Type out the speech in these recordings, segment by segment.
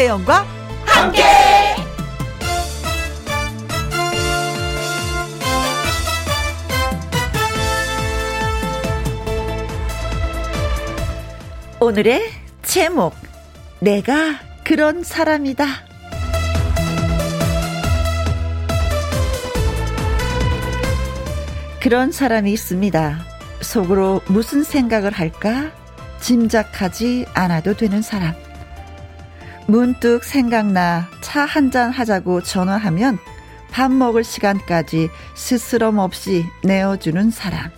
김혜영과 함께. 오늘의 제목 내가 그런 사람이다. 그런 사람이 있습니다. 속으로 무슨 생각을 할까 짐작하지 않아도 되는 사람. 문득 생각나 차 한 잔 하자고 전화하면 밥 먹을 시간까지 스스럼 없이 내어주는 사람.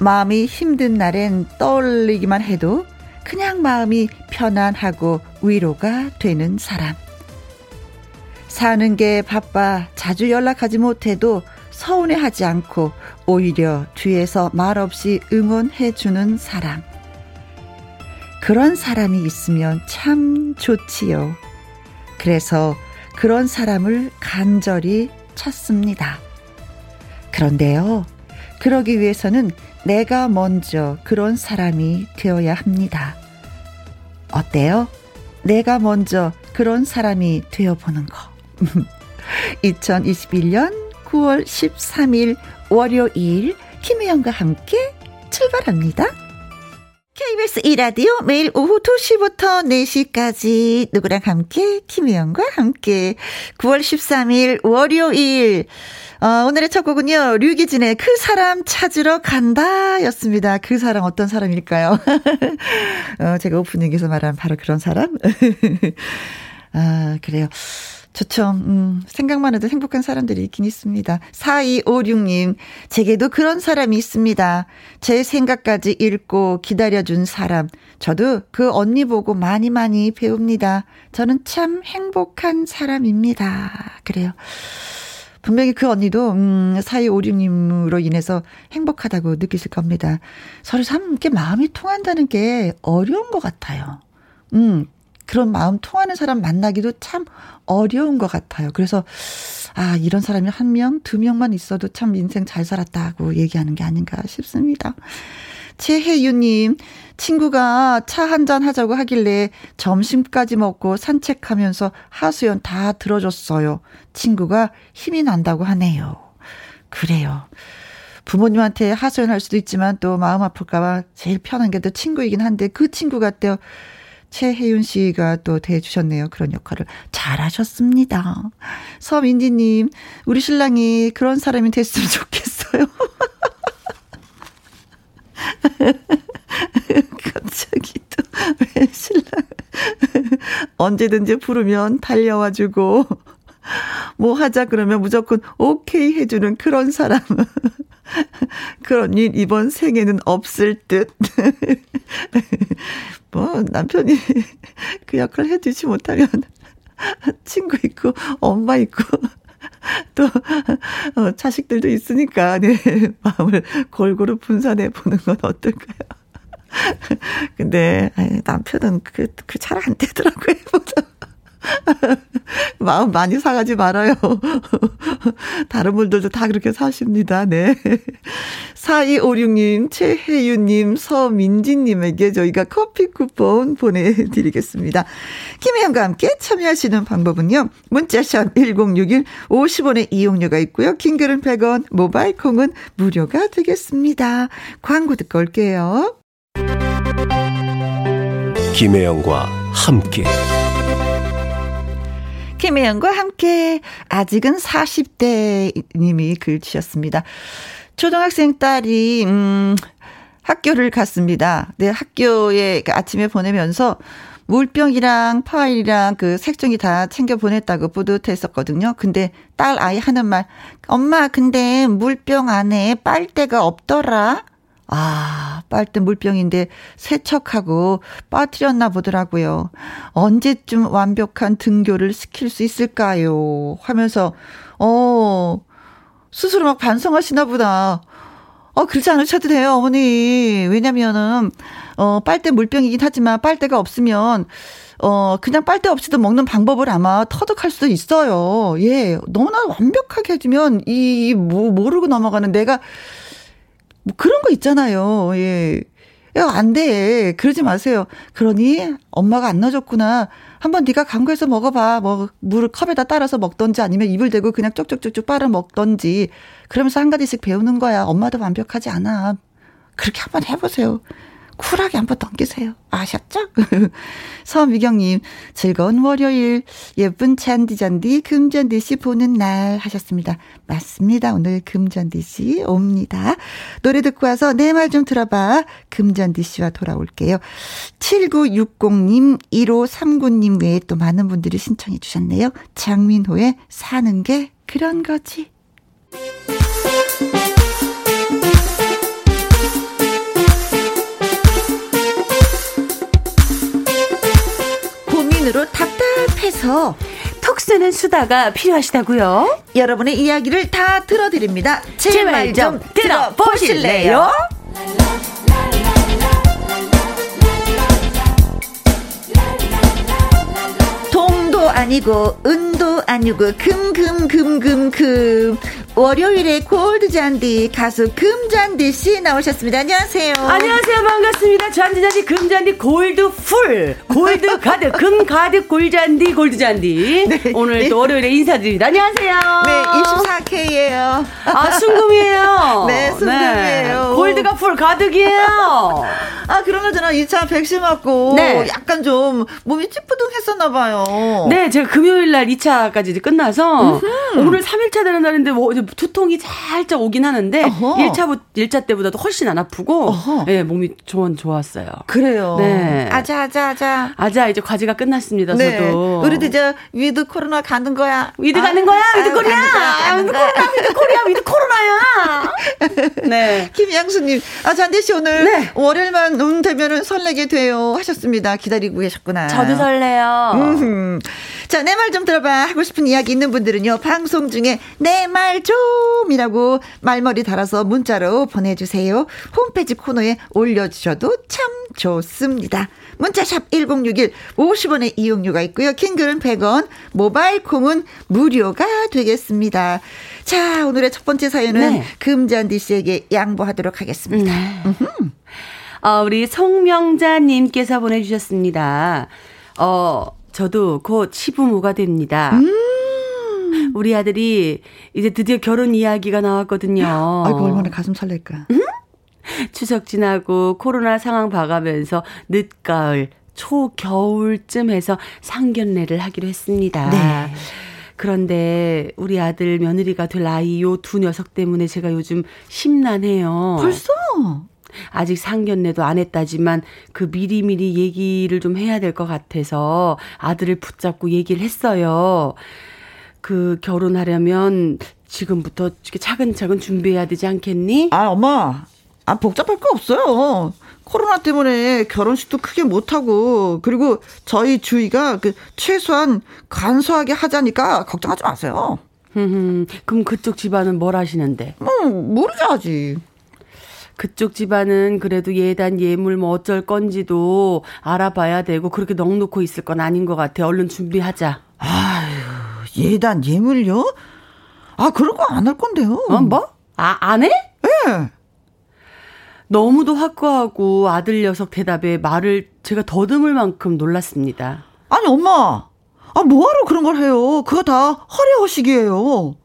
마음이 힘든 날엔 떠올리기만 해도 그냥 마음이 편안하고 위로가 되는 사람. 사는 게 바빠 자주 연락하지 못해도 서운해하지 않고 오히려 뒤에서 말없이 응원해주는 사람. 그런 사람이 있으면 참 좋지요. 그래서 그런 사람을 간절히 찾습니다. 그런데요, 그러기 위해서는 내가 먼저 그런 사람이 되어야 합니다. 어때요? 내가 먼저 그런 사람이 되어보는 거. 2021년 9월 13일 월요일 김혜영과 함께 출발합니다. KBS 이라디오 매일 오후 2시부터 4시까지 누구랑 함께 김혜영과 함께 9월 13일 월요일 어, 오늘의 첫 곡은요 류기진의 그 사람 찾으러 간다 였습니다. 그 사람 어떤 사람일까요? 어, 제가 오프닝에서 말한 바로 그런 사람? 아 그래요. 좋죠. 음, 생각만 해도 행복한 사람들이 있긴 있습니다. 4256님, 제게도 그런 사람이 있습니다. 제 생각까지 읽고 기다려준 사람. 저도 그 언니 보고 많이 많이 배웁니다. 저는 참 행복한 사람입니다. 그래요. 분명히 그 언니도, 음, 4256님으로 인해서 행복하다고 느끼실 겁니다. 서로 함께 마음이 통한다는 게 어려운 것 같아요. 음, 그런 마음 통하는 사람 만나기도 참 어려운 것 같아요. 그래서, 아, 이런 사람이 한 명, 두 명만 있어도 참 인생 잘 살았다고 얘기하는 게 아닌가 싶습니다. 최혜유님, 친구가 차 한 잔 하자고 하길래 점심까지 먹고 산책하면서 하수연 다 들어줬어요. 친구가 힘이 난다고 하네요. 그래요. 부모님한테 하소연 할 수도 있지만 또 마음 아플까봐 제일 편한 게 또 친구이긴 한데 그 친구 같아요. 최혜윤 씨가 또 대해주셨네요. 그런 역할을 잘하셨습니다. 서민지님, 우리 신랑이 그런 사람이 됐으면 좋겠어요. 갑자기 또 왜 신랑 언제든지 부르면 달려와주고 뭐 하자 그러면 무조건 오케이 해주는 그런 사람. 그런 일 이번 생에는 없을 듯. 뭐 남편이 그 역할 해주지 못하면 친구 있고 엄마 있고 또 어, 자식들도 있으니까 네 마음을 골고루 분산해 보는 건 어떨까요? 근데 남편은 그 그 잘 안 되더라고요. 마음 많이 상하지 말아요. 다른 분들도 다 그렇게 사십니다. 네. 4256님, 최혜윤님, 서민지님에게 저희가 커피 쿠폰 보내드리겠습니다. 김혜영과 함께 참여하시는 방법은요. 문자샵 1061 50원의 이용료가 있고요. 킹글은 100원, 모바일 콩은 무료가 되겠습니다. 광고 듣고 올게요. 김혜영과 함께. 김혜영과 함께 아직은 40대 님이 글 주셨습니다. 초등학생 딸이 음 학교를 갔습니다. 네, 학교에 그 아침에 보내면서 물병이랑 파일이랑 그 색종이 다 챙겨 보냈다고 뿌듯했었거든요. 근데 딸 아이 하는 말, 엄마, 근데 물병 안에 빨대가 없더라? 아, 빨대 물병인데 세척하고 빠뜨렸나 보더라고요. 언제쯤 완벽한 등교를 시킬 수 있을까요? 하면서, 어, 스스로 막 반성하시나 보다. 어, 그렇지 않으셔도 돼요, 어머니. 왜냐면은, 어, 빨대 물병이긴 하지만 빨대가 없으면, 어, 그냥 빨대 없이도 먹는 방법을 아마 터득할 수도 있어요. 예. 너무나 완벽하게 해주면, 이, 뭐, 모르고 넘어가는 내가, 뭐 그런 거 있잖아요. 예. 야, 안 돼. 그러지 마세요. 그러니 엄마가 안 넣어줬구나. 한번 네가 강구해서 먹어봐. 뭐 물을 컵에다 따라서 먹던지 아니면 입을 대고 그냥 쪽쪽쪽쪽 빨아 먹던지. 그러면서 한 가지씩 배우는 거야. 엄마도 완벽하지 않아. 그렇게 한번 해보세요. 쿨하게 한번 넘기세요. 아셨죠? 서미경님, 즐거운 월요일, 예쁜 잔디잔디, 금잔디씨 보는 날 하셨습니다. 맞습니다. 오늘 금잔디씨 옵니다. 노래 듣고 와서 내 말 좀 들어봐. 금잔디씨와 돌아올게요. 7960님, 1539님 외에 또 많은 분들이 신청해 주셨네요. 장민호의 사는 게 그런 거지. 고민으로 답답해서 톡 쓰는 수다가 필요하시다고요? 여러분의 이야기를 다 들어드립니다. 제말좀 들어보실래요? 동도 아니고 은도 아니고 금금금금금 월요일에 골드 잔디 가수 금잔디 씨 나오셨습니다. 안녕하세요. 안녕하세요. 반갑습니다. 잔디 잔디 금잔디 gold full gold 가득 금 가득 골잔디 골드 잔디. 네. 오늘 또 월요일에 인사드립니다. 안녕하세요. 네, 24K예요. 아, 순금이에요. 네, 순금이에요. 네. gold가 full 가득이에요. 아, 그러나저나 2차 백신 맞고 네. 약간 좀 몸이 찌뿌둥했었나 봐요. 네, 제가 금요일 날 2차까지 끝나서 음흠. 오늘 3일차 되는 날인데 뭐 두통이 살짝 오긴 하는데 어허. 1차 1차 때보다도 훨씬 안 아프고 어허. 네, 몸이 좋은 좋았어요. 그래요. 네. 아자 아자 아자. 아자 이제 과제가 끝났습니다. 네. 저도. 우리도 이제 with 코로나 가는 거야. with 아, 가는 거야. 위드 아, 코리아. with 코로나 with 코리아 with 코로나야. 네. 김양수 님. 아, 잔디 씨 오늘 네. 월요일만 운 되면은 설레게 돼요 하셨습니다. 기다리고 계셨구나. 저도 설레요. 음. 자, 내 말 좀 들어봐 하고 싶은 이야기 있는 분들은요. 방송 중에 내 말 좀이라고 말머리 달아서 문자로 보내주세요. 홈페이지 코너에 올려주셔도 참 좋습니다. 문자샵 1061 50원의 이용료가 있고요. 킹글은 100원, 모바일 콩은 무료가 되겠습니다. 자, 오늘의 첫 번째 사연은 네. 금잔디 씨에게 양보하도록 하겠습니다. 네. 어, 우리 송명자님께서 보내주셨습니다. 어, 저도 곧 시부모가 됩니다. 음. 우리 아들이 이제 드디어 결혼 이야기가 나왔거든요. 아이고, 얼마나 가슴 설렐까. 음? 추석 지나고 코로나 상황 봐가면서 늦가을, 초겨울쯤 해서 상견례를 하기로 했습니다. 네. 그런데 우리 아들 며느리가 될 아이 요 두 녀석 때문에 제가 요즘 심란해요. 벌써? 아직 상견례도 안 했다지만 그 미리미리 얘기를 좀 해야 될 것 같아서 아들을 붙잡고 얘기를 했어요. 그 결혼하려면 지금부터 차근차근 준비해야 되지 않겠니? 아, 엄마. 아, 복잡할 거 없어요. 코로나 때문에 결혼식도 크게 못하고, 그리고 저희 주위가 그 최소한 간소하게 하자니까 걱정하지 마세요. 그럼 그쪽 집안은 뭘 하시는데? 뭐, 모르죠, 아직. 그쪽 집안은 그래도 예단 예물 뭐 어쩔 건지도 알아봐야 되고 그렇게 넉놓고 있을 건 아닌 것 같아. 얼른 준비하자. 아유, 예단 예물요? 아, 그런 거 안 할 건데요. 어, 뭐? 아, 안 해? 예. 네. 너무도 확고하고 아들 녀석 대답에 말을 제가 더듬을 만큼 놀랐습니다. 아니, 엄마. 아, 뭐하러 그런 걸 해요? 그거 다 허례허식이에요.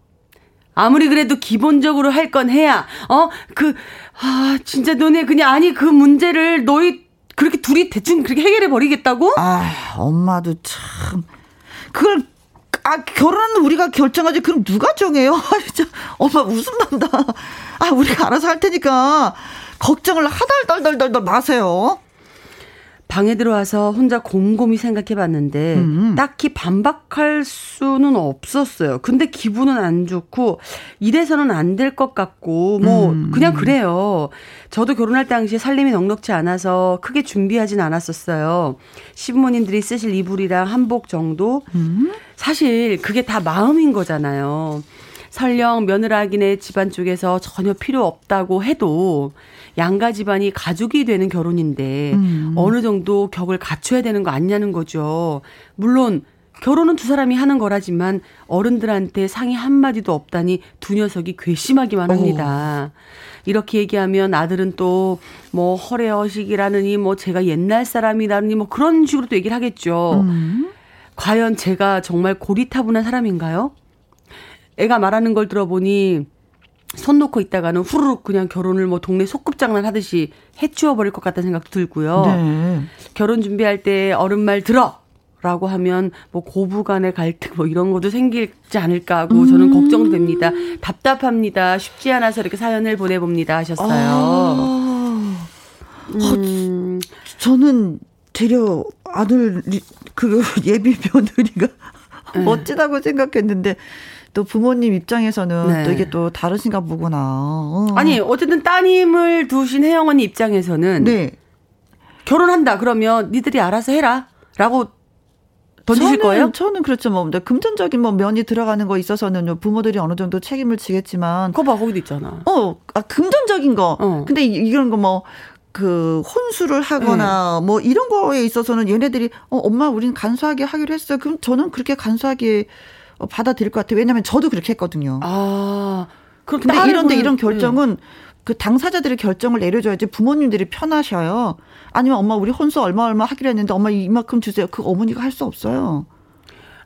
아무리 그래도 기본적으로 할 건 해야, 어, 그, 아, 진짜 너네 그냥, 아니, 그 문제를 너희 그렇게 둘이 대충 그렇게 해결해 버리겠다고? 아, 엄마도 참. 그걸, 아, 결혼은 우리가 결정하지. 그럼 누가 정해요? 아, 진짜, 엄마 웃음 난다. 아, 우리가 알아서 할 테니까, 걱정을 하달덜덜덜덜 마세요. 방에 들어와서 혼자 곰곰이 생각해 봤는데 음. 딱히 반박할 수는 없었어요. 근데 기분은 안 좋고 이래서는 안 될 것 같고 뭐 음. 그냥 그래요. 저도 결혼할 당시에 살림이 넉넉지 않아서 크게 준비하진 않았었어요. 시부모님들이 쓰실 이불이랑 한복 정도. 음. 사실 그게 다 마음인 거잖아요. 설령 며느라기네 집안 쪽에서 전혀 필요 없다고 해도 양가 집안이 가족이 되는 결혼인데 음. 어느 정도 격을 갖춰야 되는 거 아니냐는 거죠. 물론 결혼은 두 사람이 하는 거라지만 어른들한테 상의 한마디도 없다니 두 녀석이 괘씸하기만 합니다. 오. 이렇게 얘기하면 아들은 또 뭐 허례허식이라느니 뭐 제가 옛날 사람이라느니 뭐 그런 식으로 또 얘기를 하겠죠. 음. 과연 제가 정말 고리타분한 사람인가요? 애가 말하는 걸 들어보니 손 놓고 있다가는 후루룩 그냥 결혼을 뭐 동네 소꿉장난 하듯이 해치워 버릴 것 같다는 생각도 들고요. 네. 결혼 준비할 때 어른 말 들어! 라고 하면 뭐 고부 간의 갈등 뭐 이런 것도 생기지 않을까 하고 저는 음. 걱정됩니다. 답답합니다. 쉽지 않아서 이렇게 사연을 보내봅니다 하셨어요. 아. 음. 어, 저는 되려 아들 그 예비 며느리가 네. 멋지다고 생각했는데 또 부모님 입장에서는 네. 또 이게 또 다르신가 보구나. 어. 아니 어쨌든 따님을 두신 혜영 언니 입장에서는 네. 결혼한다 그러면 니들이 알아서 해라라고 던지실 저는, 거예요? 저는 그렇죠. 뭐 금전적인 뭐 면이 들어가는 거 있어서는 부모들이 어느 정도 책임을 지겠지만. 그거 봐 거기도 있잖아. 어, 아 금전적인 거. 어. 근데 이 런 거 뭐. 그 혼수를 하거나 네. 뭐 이런 거에 있어서는 얘네들이 어 엄마 우리는 간소하게 하기로 했어요. 그럼 저는 그렇게 간소하게 어, 받아들일 것 같아요. 왜냐하면 저도 그렇게 했거든요. 아, 그럼 근데 이런데 이런 결정은 네. 그 당사자들의 결정을 내려줘야지 부모님들이 편하셔요. 아니면 엄마 우리 혼수 얼마 얼마 하기로 했는데 엄마 이만큼 주세요. 그 어머니가 할 수 없어요.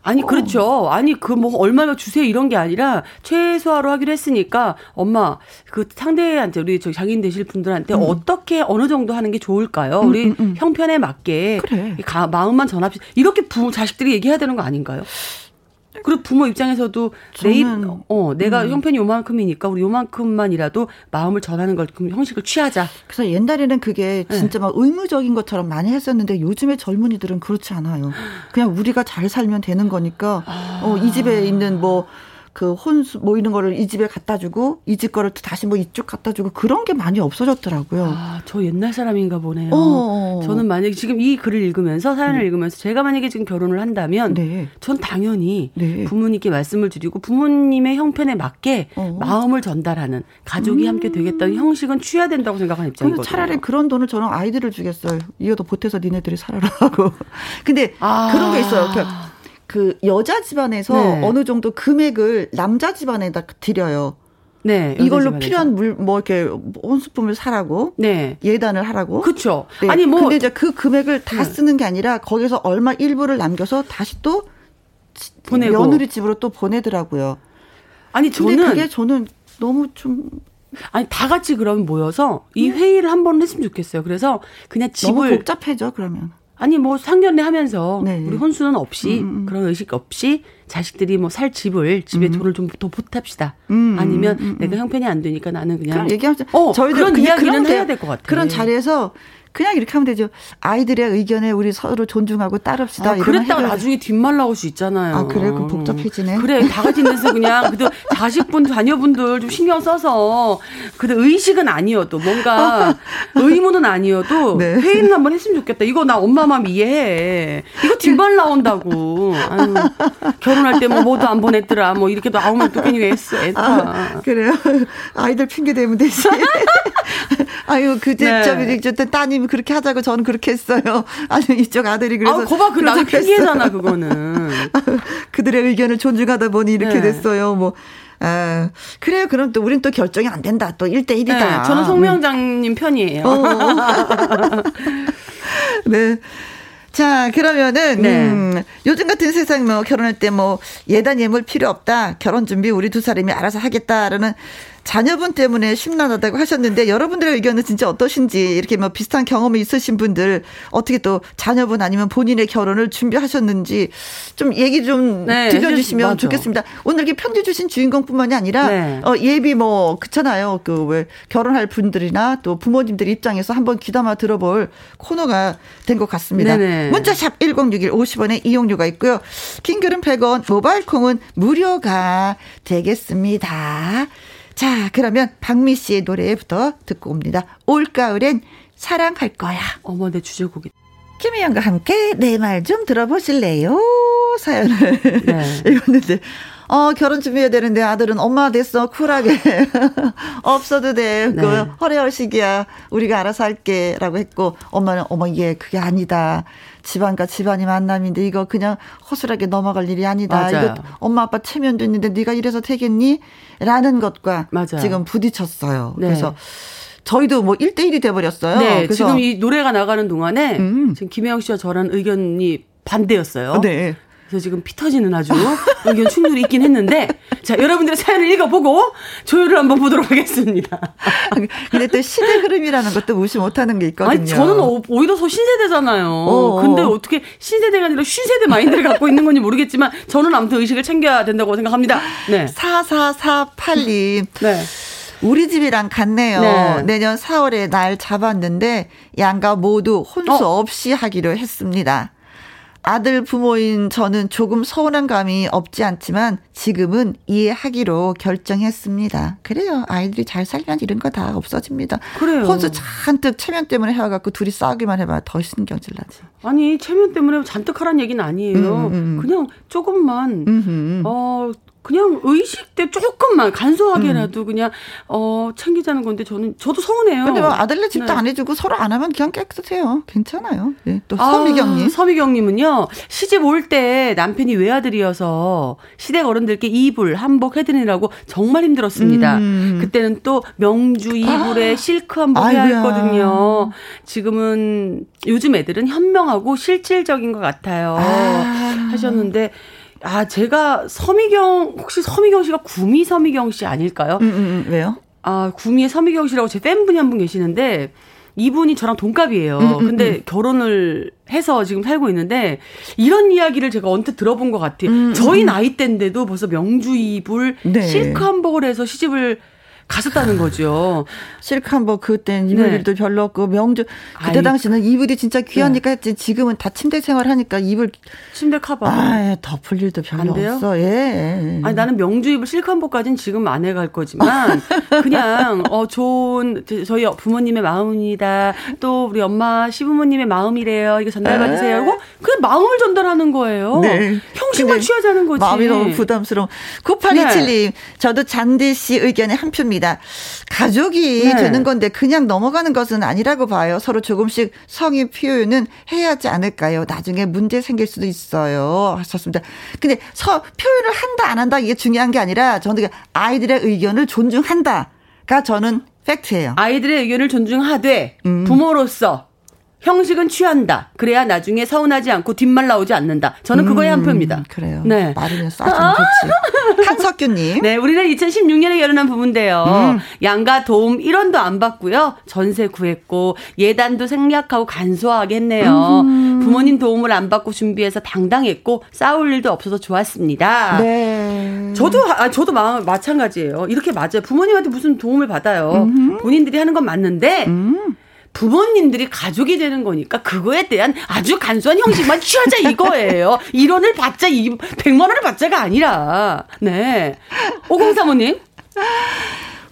아니 어. 그렇죠. 아니 그 뭐 얼마나 주세요 이런 게 아니라 최소화로 하기로 했으니까 엄마 그 상대한테 우리 저 장인 되실 분들한테 음. 어떻게 어느 정도 하는 게 좋을까요? 음, 우리 음, 음. 형편에 맞게 그래. 가, 마음만 전합시다. 이렇게 부 자식들이 얘기해야 되는 거 아닌가요? 그리고 부모 입장에서도 내, 어, 내가 음. 형편이 요만큼이니까 우리 요만큼만이라도 마음을 전하는 걸 형식을 취하자. 그래서 옛날에는 그게 네. 진짜 네. 막 의무적인 것처럼 많이 했었는데 요즘에 젊은이들은 그렇지 않아요. 그냥 우리가 잘 살면 되는 거니까 아. 어, 이 집에 있는 뭐 그 혼수 뭐 이런 거를 이 집에 갖다 주고 이 집 거를 또 다시 뭐 이쪽 갖다 주고 그런 게 많이 없어졌더라고요. 아, 저 옛날 사람인가 보네요. 어. 저는 만약에 지금 이 글을 읽으면서 사연을 네. 읽으면서 제가 만약에 지금 결혼을 한다면 네. 전 당연히 네. 부모님께 말씀을 드리고 부모님의 형편에 맞게 어. 마음을 전달하는 가족이 음. 함께 되겠다는 형식은 취해야 된다고 생각하는 입장이거든요. 차라리 그런 돈을 저는 아이들을 주겠어요. 이어도 보태서 니네들이 살아라 하고. 근데 아. 그런 게 있어요. 그 그 여자 집안에서 네. 어느 정도 금액을 남자 집안에다 드려요. 네. 이걸로 집안에서. 필요한 물, 뭐, 이렇게, 혼수품을 사라고. 네. 예단을 하라고. 그쵸. 네. 아니, 뭐. 근데 이제 그 금액을 다 네. 쓰는 게 아니라 거기서 얼마 일부를 남겨서 다시 또 보내고. 며느리 집으로 또 보내더라고요. 아니, 저는. 그게 저는 너무 좀. 아니, 다 같이 그러면 모여서 이 음. 회의를 한 번 했으면 좋겠어요. 그래서 그냥 집을. 너무 복잡해져, 그러면. 아니 뭐 상견례 하면서 네. 우리 혼수는 없이 음, 음. 그런 의식 없이 자식들이 뭐 살 집을 집에 음. 돈을 좀 더 보탭시다. 음. 아니면 음, 음, 내가 형편이 안 되니까 나는 그냥 얘기하자. 어, 저희들 그런 이야기는 해야 될 것 같아요. 그런 자리에서 그냥 이렇게 하면 되죠. 아이들의 의견에 우리 서로 존중하고 따릅시다. 아, 그랬다가 나중에 뒷말 나올 수 있잖아요. 아, 그래? 그 복잡해지네. 그래, 다 같이 있는서 그냥, 그래도 자식분, 자녀분들 좀 신경 써서, 그래도 의식은 아니어도, 뭔가, 의무는 아니어도, 네. 회의는 한번 했으면 좋겠다. 이거 나 엄마 마음 이해해. 이거 뒷말 나온다고. 아유, 결혼할 때 뭐, 뭐도 안 보냈더라. 뭐, 이렇게 나오면 또 괜히 애써, 애써. 아, 그래요? 아이들 핑계 대면 되지. 아유, 그제, 네. 저기, 저, 따님 아님이 그렇게 하자고 저는 그렇게 했어요. 아니 이쪽 아들이 그래서 아, 거봐 그 나도 핑계잖아 그거는. 그들의 의견을 존중하다 보니 이렇게 네. 됐어요. 뭐 아, 그래요. 그럼 또 우린 또 결정이 안 된다. 또 1대 1이다. 네, 저는 송명장님 편이에요. 어. 네. 자, 그러면은, 네. 음, 요즘 같은 세상 뭐 결혼할 때 뭐 예단 예물 필요 없다. 결혼 준비 우리 두 사람이 알아서 하겠다라는 자녀분 때문에 심란하다고 하셨는데 여러분들의 의견은 진짜 어떠신지 이렇게 뭐 비슷한 경험이 있으신 분들 어떻게 또 자녀분 아니면 본인의 결혼을 준비하셨는지 좀 얘기 좀 네, 들려주시면 맞아. 좋겠습니다. 오늘 이렇게 편지 주신 주인공뿐만이 아니라 네. 어, 예비 뭐 그렇잖아요. 그 왜 결혼할 분들이나 또 부모님들 입장에서 한번 귀담아 들어볼 코너가 된 것 같습니다. 네네. 문자샵 1061 50원의 이용료가 있고요. 킹글은 100원, 모바일 콩은 무료가 되겠습니다. 자, 그러면 박미 씨의 노래부터 듣고 옵니다. 올가을엔 사랑할 거야. 어머, 내 주제곡이. 김혜영과 함께 내 말 좀 들어보실래요? 사연을 네. 읽었는데, 어, 결혼 준비해야 되는데 아들은 엄마 됐어. 쿨하게. 없어도 돼. 네. 그 허례허식이야. 우리가 알아서 할게. 라고 했고, 엄마는 어머, 얘 그게 아니다. 집안과 집안이 만남인데 이거 그냥 허술하게 넘어갈 일이 아니다. 맞아요. 이거 엄마 아빠 체면도 있는데 네가 이래서 되겠니? 라는 것과 맞아요. 지금 부딪혔어요. 네. 그래서 저희도 뭐 1대1이 돼버렸어요. 네. 지금 이 노래가 나가는 동안에 음. 지금 김혜영 씨와 저랑 의견이 반대였어요. 네. 그래서 지금 피 터지는 아주 의견 충돌이 있긴 했는데 자 여러분들의 사연을 읽어보고 조율을 한번 보도록 하겠습니다. 근데 또 시대 흐름이라는 것도 무시 못하는 게 있거든요. 아니 저는 오히려 더 신세대잖아요. 어어. 근데 어떻게 신세대가 아니라 신세대 마인드를 갖고 있는 건지 모르겠지만 저는 아무튼 의식을 챙겨야 된다고 생각합니다. 네. 4448님. 네. 우리 집이랑 같네요. 네. 내년 4월에 날 잡았는데 양가 모두 혼수 어. 없이 하기로 했습니다. 아들 부모인 저는 조금 서운한 감이 없지 않지만 지금은 이해하기로 결정했습니다. 그래요. 아이들이 잘 살면 이런 거 다 없어집니다. 그래요. 혼수 잔뜩 체면 때문에 해와갖고 둘이 싸우기만 해봐 더 신경질 나지. 아니 체면 때문에 잔뜩 하란 얘기는 아니에요. 음, 음. 음. 그냥 조금만 음흠. 어 그냥 의식 때 조금만 간소하게라도 음. 그냥 어 챙기자는 건데 저는 저도 서운해요. 근데 뭐 아들네 집도 네. 안 해주고 서로 안 하면 그냥 깨끗해요. 괜찮아요. 네, 또 아, 서미경님. 서미경님은요 시집 올 때 남편이 외아들이어서 시댁 어른들께 이불 한복 해드리느라고 정말 힘들었습니다. 음. 그때는 또 명주 이불에 아. 실크 한복 해야 했거든요. 지금은 요즘 애들은 현명하고 실질적인 것 같아요. 아. 하셨는데. 아, 제가 서미경, 혹시 서미경 씨가 구미 서미경 씨 아닐까요? 음, 음, 음. 왜요? 아, 구미의 서미경 씨라고 제 팬분이 한 분 계시는데, 이분이 저랑 동갑이에요. 음, 음, 근데 음. 결혼을 해서 지금 살고 있는데 이런 이야기를 제가 언뜻 들어본 것 같아요. 음, 저희 나이 때인데도 벌써 명주 이불 네. 실크 한복을 해서 시집을 갔었다는 거죠. 실크한 뭐 그땐 이불 네. 일도 별로 없고 명주 그때 아이, 당시는 이불이 진짜 귀하니까 네. 했지 지금은 다 침대 생활하니까 이불 침대 커버 아 덮을 일도 별로 없어. 예. 아니 나는 명주 이불 실크 한복까지는 지금 안 해갈 거지만 그냥 어 좋은 저희 부모님의 마음입니다. 또 우리 엄마 시부모님의 마음이래요. 이거 전달 받으세요. 이거 그냥 마음을 전달하는 거예요. 네. 형식만 취하자는 거지. 마음이 너무 부담스러워. 9827님 네. 저도 잔디 씨 의견에 한 표입니다. 있습니다. 가족이 네. 되는 건데 그냥 넘어가는 것은 아니라고 봐요. 서로 조금씩 성의 표현은 해야 하지 않을까요? 나중에 문제 생길 수도 있어요. 하셨습니다. 근데 서, 표현을 한다 안 한다 이게 중요한 게 아니라 저는 아이들의 의견을 존중한다가 저는 팩트예요. 아이들의 의견을 존중하되 음. 부모로서 형식은 취한다. 그래야 나중에 서운하지 않고 뒷말 나오지 않는다. 저는 그거에 음, 한 표입니다. 그래요. 네. 말이면 싸주면 좋지. 한석규님. 네, 우리는 2016년에 결혼한 부부인데요. 음. 양가 도움 1원도 안 받고요. 전세 구했고 예단도 생략하고 간소하게 했네요. 음. 부모님 도움을 안 받고 준비해서 당당했고 싸울 일도 없어서 좋았습니다. 네. 저도 아, 저도 마, 마찬가지예요. 이렇게 맞아요. 부모님한테 무슨 도움을 받아요. 음. 본인들이 하는 건 맞는데. 음. 부모님들이 가족이 되는 거니까 그거에 대한 아주 간소한 형식만 취하자 이거예요. 1원을 받자, 100만 원을 받자가 아니라. 네. 오공사모님.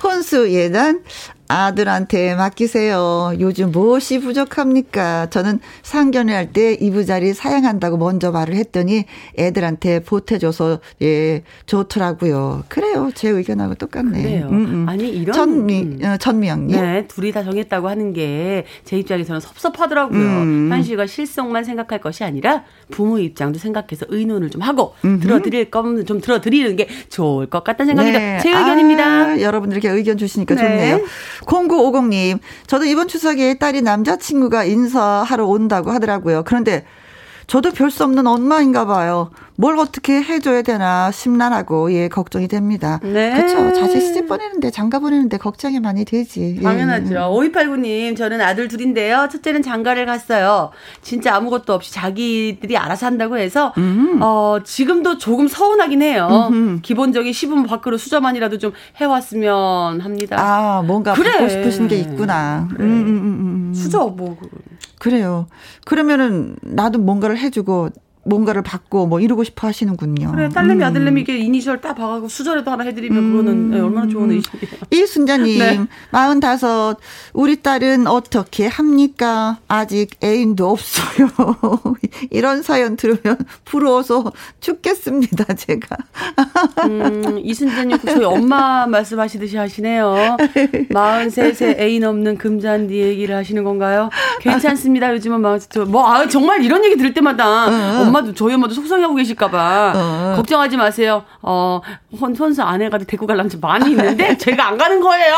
혼수 예단 아들한테 맡기세요. 요즘 무엇이 부족합니까? 저는 상견례 할 때 이부자리 사양한다고 먼저 말을 했더니 애들한테 보태줘서 예 좋더라고요. 그래요. 제 의견하고 똑같네. 그래요. 음, 음. 아니 이런 전미 음. 어, 전미영님. 네, 둘이 다 정했다고 하는 게 제 입장에서는 섭섭하더라고요. 음. 현실과 실속만 생각할 것이 아니라 부모 입장도 생각해서 의논을 좀 하고. 들어드릴 거면 좀 들어드리는 게 좋을 것 같다는 생각이 네. 제 의견입니다. 아, 여러분들 께 의견 주시니까 네. 좋네요. 0950님, 저도 이번 추석에 딸이 남자친구가 인사하러 온다고 하더라고요. 그런데 저도 별 수 없는 엄마인가 봐요. 뭘 어떻게 해줘야 되나 심란하고 예 걱정이 됩니다. 네. 그렇죠. 자식 시집 보내는데 장가 보내는데 걱정이 많이 되지. 예. 당연하죠. 예. 5289님 저는 아들 둘인데요. 첫째는 장가를 갔어요. 진짜 아무것도 없이 자기들이 알아서 한다고 해서 음. 어 지금도 조금 서운하긴 해요. 음흠. 기본적인 시분 밖으로 수저만이라도 좀 해왔으면 합니다. 아 뭔가 그래. 받고 싶으신 게 있구나. 그래. 음, 음, 음, 음, 수저 뭐 그래요. 그러면은 나도 뭔가를 해주고 뭔가를 받고 뭐 이러고 싶어 하시는군요. 그래 딸내미 음. 아들내미 이게 이니셜 딱 봐가지고 수저라도 하나 해드리면 음. 그거는 네, 얼마나 좋은 의식이에요. 이순자님 네. 45 우리 딸은 어떻게 합니까? 아직 애인도 없어요. 이런 사연 들으면 부러워서 죽겠습니다 제가. 음, 이순자님 저희 엄마 말씀하시듯이 하시네요. 43세 애인 없는 금잔디 얘기를 하시는 건가요? 괜찮습니다. 요즘은 막, 저, 뭐, 아, 정말 이런 얘기 들을 때마다 어. 엄마도, 저희 엄마도 속상해하고 계실까봐. 어. 걱정하지 마세요. 어, 혼, 혼수 아내가 데리고 갈라면 많이 있는데 제가 안 가는 거예요.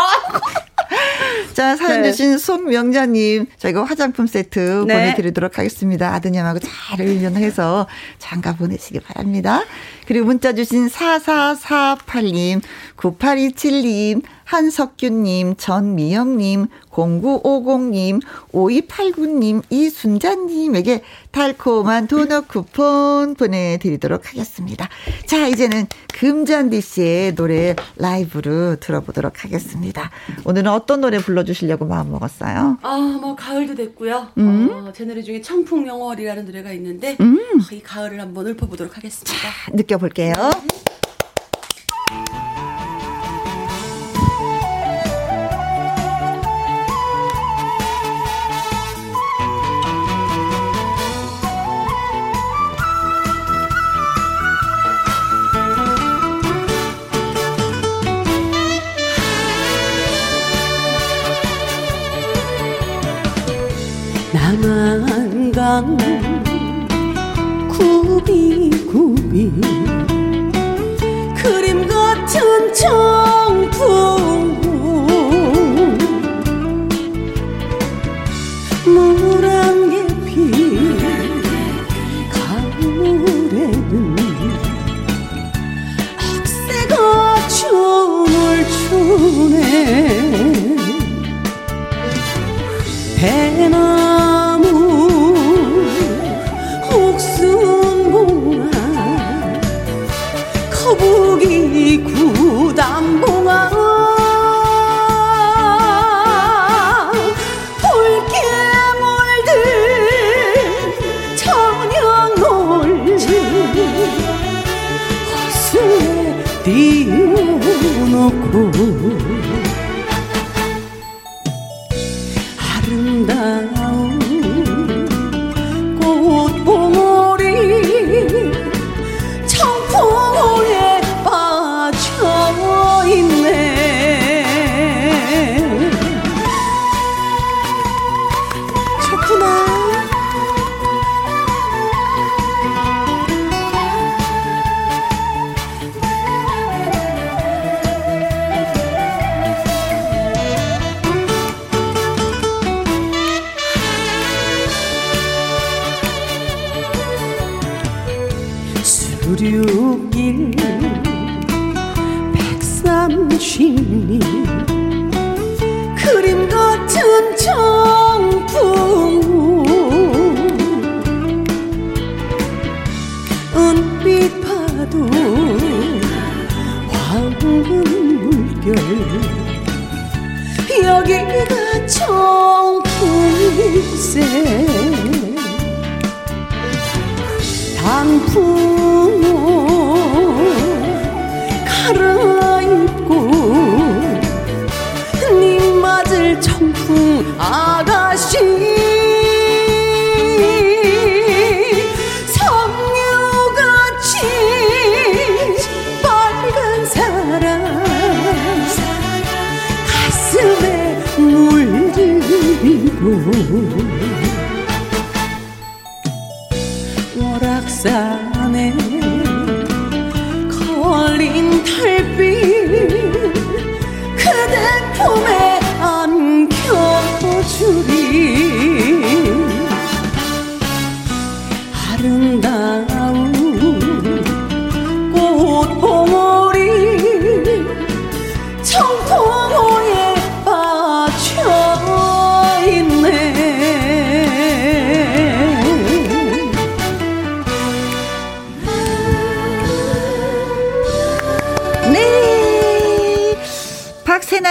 자, 사연 네. 주신 손명자님, 저희가 화장품 세트 네. 보내드리도록 하겠습니다. 아드님하고 잘 의견해서 장가 보내시기 바랍니다. 그리고 문자 주신 4448님, 9827님, 한석규님, 전미영님, 0950님, 5289님, 이순자님에게 달콤한 도넛 쿠폰 보내드리도록 하겠습니다. 자, 이제는 금잔디 씨의 노래 라이브로 들어보도록 하겠습니다. 오늘은 어떤 노래 불러주시려고 마음 먹었어요? 아, 뭐, 가을도 됐고요. 음? 어, 제 노래 중에 청풍명월이라는 노래가 있는데, 음? 이 가을을 한번 읊어보도록 하겠습니다. 자, 느껴볼게요. 네. 남한강 구비구비. 그림 같은 청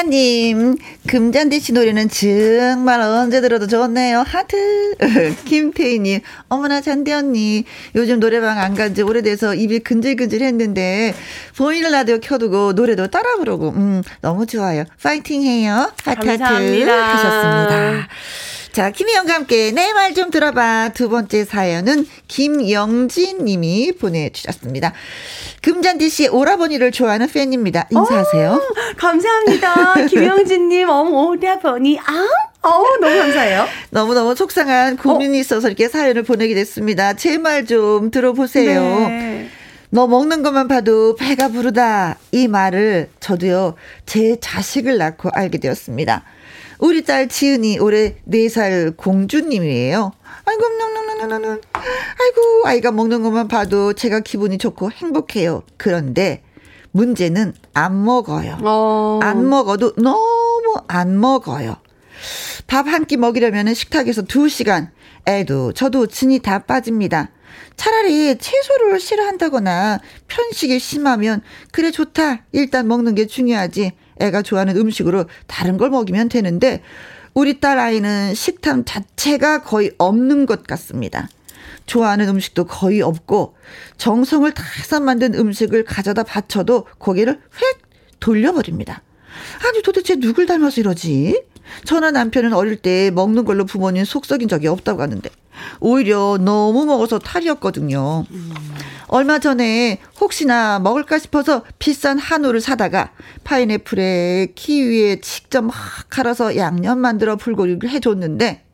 세나님, 금잔디 씨 노래는 정말 언제 들어도 좋네요. 하트. 김태희님, 어머나 잔디 언니, 요즘 노래방 안 간 지 오래돼서 입이 근질근질 했는데, 보이는 라디오 켜두고 노래도 따라 부르고, 음, 너무 좋아요. 파이팅 해요. 하트, 감사합니다. 하트. 하셨습니다. 자, 김혜영과 함께 내 말 좀 들어봐. 두 번째 사연은 김영진 님이 보내주셨습니다. 금잔디 씨의 오라버니를 좋아하는 팬입니다. 인사하세요. 어, 감사합니다. 김영진 님, 어머, 오라버니, 아? 어 너무 감사해요. 너무너무 속상한 고민이 어? 있어서 이렇게 사연을 보내게 됐습니다. 제 말 좀 들어보세요. 네. 너 먹는 것만 봐도 배가 부르다. 이 말을 저도요, 제 자식을 낳고 알게 되었습니다. 우리 딸 지은이 올해 4살 공주님이에요. 아이고, 놈놈놈놈놈. 아이고, 아이가 먹는 것만 봐도 제가 기분이 좋고 행복해요. 그런데 문제는 안 먹어요. 어. 안 먹어도 너무 안 먹어요. 밥 한 끼 먹이려면 식탁에서 2시간. 애도 저도 진이 다 빠집니다. 차라리 채소를 싫어한다거나 편식이 심하면 그래 좋다. 일단 먹는 게 중요하지. 애가 좋아하는 음식으로 다른 걸 먹이면 되는데 우리 딸 아이는 식탐 자체가 거의 없는 것 같습니다. 좋아하는 음식도 거의 없고 정성을 다해서 만든 음식을 가져다 바쳐도 고개를 휙 돌려버립니다. 아니 도대체 누굴 닮아서 이러지? 저나 남편은 어릴 때 먹는 걸로 부모님 속 썩인 적이 없다고 하는데 오히려 너무 먹어서 탈이었거든요. 음. 얼마 전에 혹시나 먹을까 싶어서 비싼 한우를 사다가 파인애플에 키위에 직접 막 갈아서 양념 만들어 불고기를 해줬는데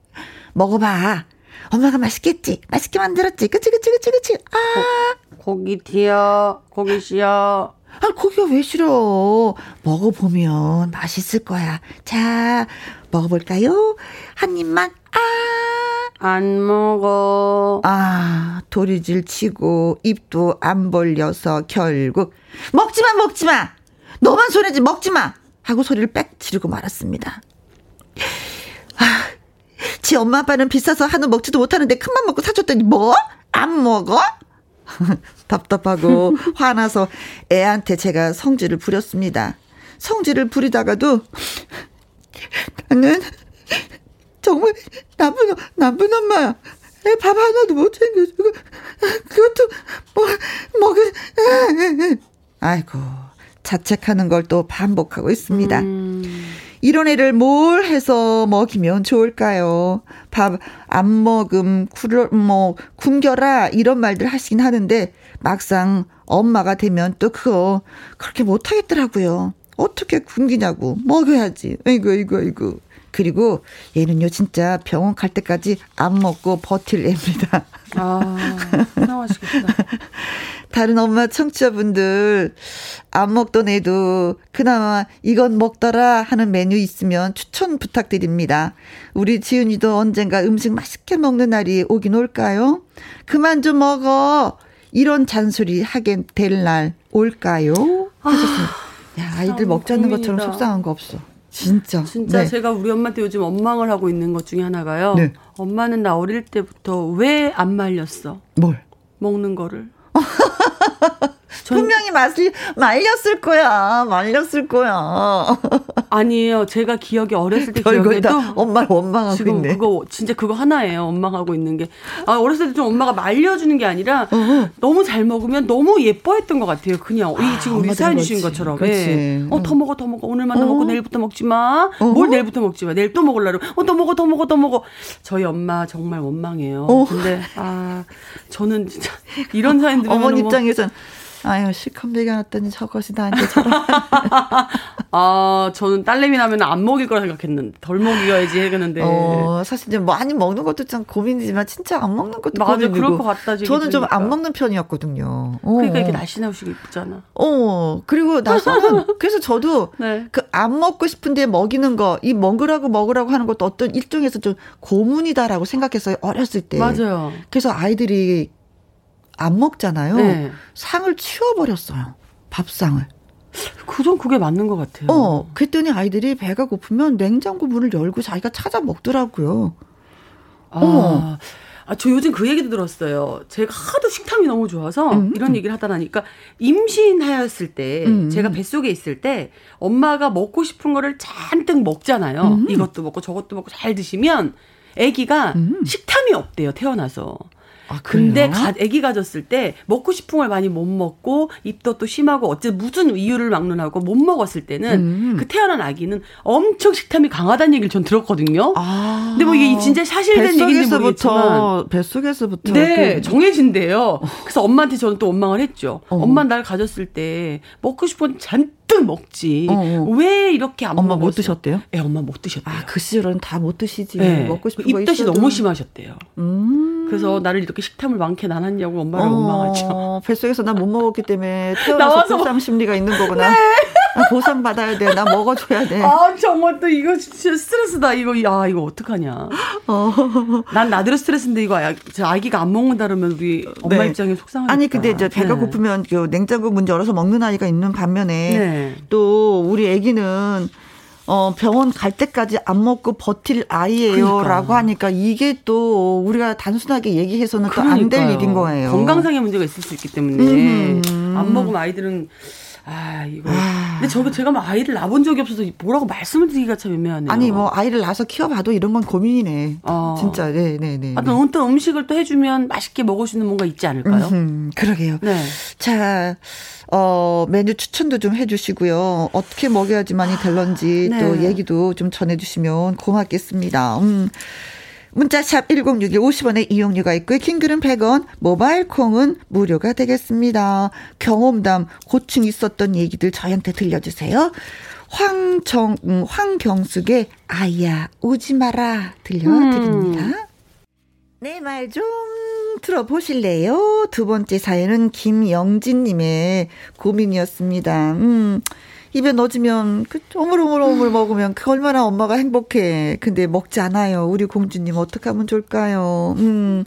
먹어봐. 엄마가 맛있겠지? 맛있게 만들었지? 그치, 그치, 그치, 그치? 아. 고, 고기 튀어. 고기 싫어. 아, 고기가 왜 싫어? 먹어보면 맛있을 거야. 자, 먹어볼까요? 한 입만, 아! 안 먹어. 아, 도리질 치고 입도 안 벌려서 결국 먹지 마, 먹지 마. 너만 손해지 먹지 마. 하고 소리를 빽 지르고 말았습니다. 아, 지 엄마 아빠는 비싸서 한우 먹지도 못하는데 큰맘 먹고 사줬더니 뭐? 안 먹어? 답답하고 화나서 애한테 제가 성질을 부렸습니다. 성질을 부리다가도 나는 정말 나쁜, 나쁜 엄마야. 밥 하나도 못 챙겨주고, 그것도, 뭐, 먹을, 아이고, 자책하는 걸 또 반복하고 있습니다. 음. 이런 애를 뭘 해서 먹이면 좋을까요? 밥 안 먹음, 굴, 뭐, 굶겨라, 이런 말들 하시긴 하는데, 막상 엄마가 되면 또 그거 그렇게 못하겠더라고요. 어떻게 굶기냐고. 먹어야지. 아이고, 아이고, 아이고. 그리고 얘는요 진짜 병원 갈 때까지 안 먹고 버틸 애입니다. 아, 훌륭하시겠다. 다른 엄마 청취자분들 안 먹던 애도 그나마 이건 먹더라 하는 메뉴 있으면 추천 부탁드립니다. 우리 지은이도 언젠가 음식 맛있게 먹는 날이 오긴 올까요? 그만 좀 먹어. 이런 잔소리 하게 될 날 올까요? 하셨습니다. 아, 야, 아이들 먹지 않는 것처럼 속상한 거 없어. 진짜. 진짜 네. 제가 우리 엄마한테 요즘 원망을 하고 있는 것 중에 하나가요. 네. 엄마는 나 어릴 때부터 왜 안 말렸어? 뭘? 먹는 거를. 분명히 맛을 말렸을 거야. 말렸을 거야. 아니에요. 제가 기억이 어렸을 때 기억에도 엄마를 원망하고 지금 있네. 그거 진짜 그거 하나예요. 원망하고 있는 게. 아, 어렸을 때 좀 엄마가 말려주는 게 아니라 어허. 너무 잘 먹으면 너무 예뻐했던 것 같아요. 그냥 이 아, 지금 우리 사연 주신 것처럼. 예. 어, 더 먹어, 더 먹어. 오늘만 더 어. 먹고 내일부터 먹지 마. 어허. 뭘 내일부터 먹지 마. 내일 또 먹으려고. 어, 더 먹어, 더 먹어, 더 먹어. 저희 엄마 정말 원망해요. 어. 근데 아, 저는 진짜 이런 사연 들으면 어머니 입장에서는 아유, 실컷 먹여놨더니 저것이 나한테 저런. 아, 저는 딸내미 나면 안 먹일 거라 생각했는데, 덜 먹여야지 했는데. 어, 사실 이제 많이 먹는 것도 참 고민이지만, 진짜 안 먹는 것도 맞아, 고민이고. 그럴 것 같다, 저는 좀 안 먹는 편이었거든요. 어. 그러니까 이렇게 날씬하시고 이쁘잖아. 어, 그리고 나서는, 그래서 저도 네. 그안 먹고 싶은데 먹이는 거, 이 먹으라고 먹으라고 하는 것도 어떤 일종에서 좀 고문이다라고 생각했어요, 어렸을 때. 맞아요. 그래서 아이들이 안 먹잖아요. 네. 상을 치워버렸어요. 밥상을. 그전 그게 맞는 것 같아요. 어, 그랬더니 아이들이 배가 고프면 냉장고 문을 열고 자기가 찾아 먹더라고요. 아, 어. 아, 저 요즘 그 얘기도 들었어요. 제가 하도 식탐이 너무 좋아서 음. 이런 얘기를 하다 나니까 임신하였을 때 음. 제가 뱃속에 있을 때 엄마가 먹고 싶은 거를 잔뜩 먹잖아요. 음. 이것도 먹고 저것도 먹고 잘 드시면 아기가 음. 식탐이 없대요. 태어나서. 아, 근데 가, 아기 가졌을 때 먹고 싶은 걸 많이 못 먹고 입도 또 심하고 어째 무슨 이유를 막론하고 못 먹었을 때는 음. 그 태어난 아기는 엄청 식탐이 강하다는 얘기를 전 들었거든요. 아. 근데 뭐 이게 진짜 사실된 얘기인지 모르겠지만 뱃속에서부터 네 정해진대요. 그래서 엄마한테 저는 또 원망을 했죠. 어. 엄마 날 가졌을 때 먹고 싶은 잔 잔뜩 먹지. 어, 어. 왜 이렇게 안 엄마 먹었어? 못 드셨대요? 네, 엄마 못 드셨대요. 아, 그 시절은 다 못 드시지. 네. 먹고 싶은 입덧이 너무 심하셨대요. 음. 그래서 나를 이렇게 식탐을 많게 나눴냐고 엄마를 어, 원망하죠. 뱃속에서 나 못 먹었기 때문에 태어나서 보상 심리가 있는 거구나. 네. 아, 보상 받아야 돼. 나 먹어줘야 돼. 아 정말 또 이거 진짜 스트레스다. 이거 야 이거 어떡하냐. 어. 난 나대로 스트레스인데 이거 아기가 안 먹는다 그러면 우리 엄마 네. 입장에 속상하니까. 아니 근데 이제 배가 네. 고프면 그 냉장고 문 열어서 먹는 아이가 있는 반면에 네. 또 우리 아기는 어, 병원 갈 때까지 안 먹고 버틸 아이예요라고 그러니까. 하니까 이게 또 우리가 단순하게 얘기해서는 또 안 될 일인 거예요. 건강상의 문제가 있을 수 있기 때문에 음. 안 먹으면 아이들은 아, 이거. 아. 근데 저거 제가 막 아이를 낳아본 적이 없어서 뭐라고 말씀을 드리기가 참 애매하네요. 아니, 뭐, 아이를 낳아서 키워봐도 이런 건 고민이네. 어. 진짜, 네네네. 네, 네, 아, 또, 또 음식을 또 해주면 맛있게 먹을 수 있는 뭔가 있지 않을까요? 음, 그러게요. 네. 자, 어, 메뉴 추천도 좀 해주시고요. 어떻게 먹여야지만이 될런지 네. 또 얘기도 좀 전해주시면 고맙겠습니다. 음. 문자샵 1061 50원의 이용료가 있고요. 킹글은 100원, 모바일 콩은 무료가 되겠습니다. 경험담, 고충 있었던 얘기들 저희한테 들려주세요. 황정, 음, 황경숙의 아이야, 오지 마라 들려드립니다. 음. 내말 좀 들어보실래요? 두 번째 사연은 김영진님의 고민이었습니다. 음. 입에 넣어주면 그 오물오물오물 먹으면 그 얼마나 엄마가 행복해. 근데 먹지 않아요. 우리 공주님 어떻게 하면 좋을까요? 음.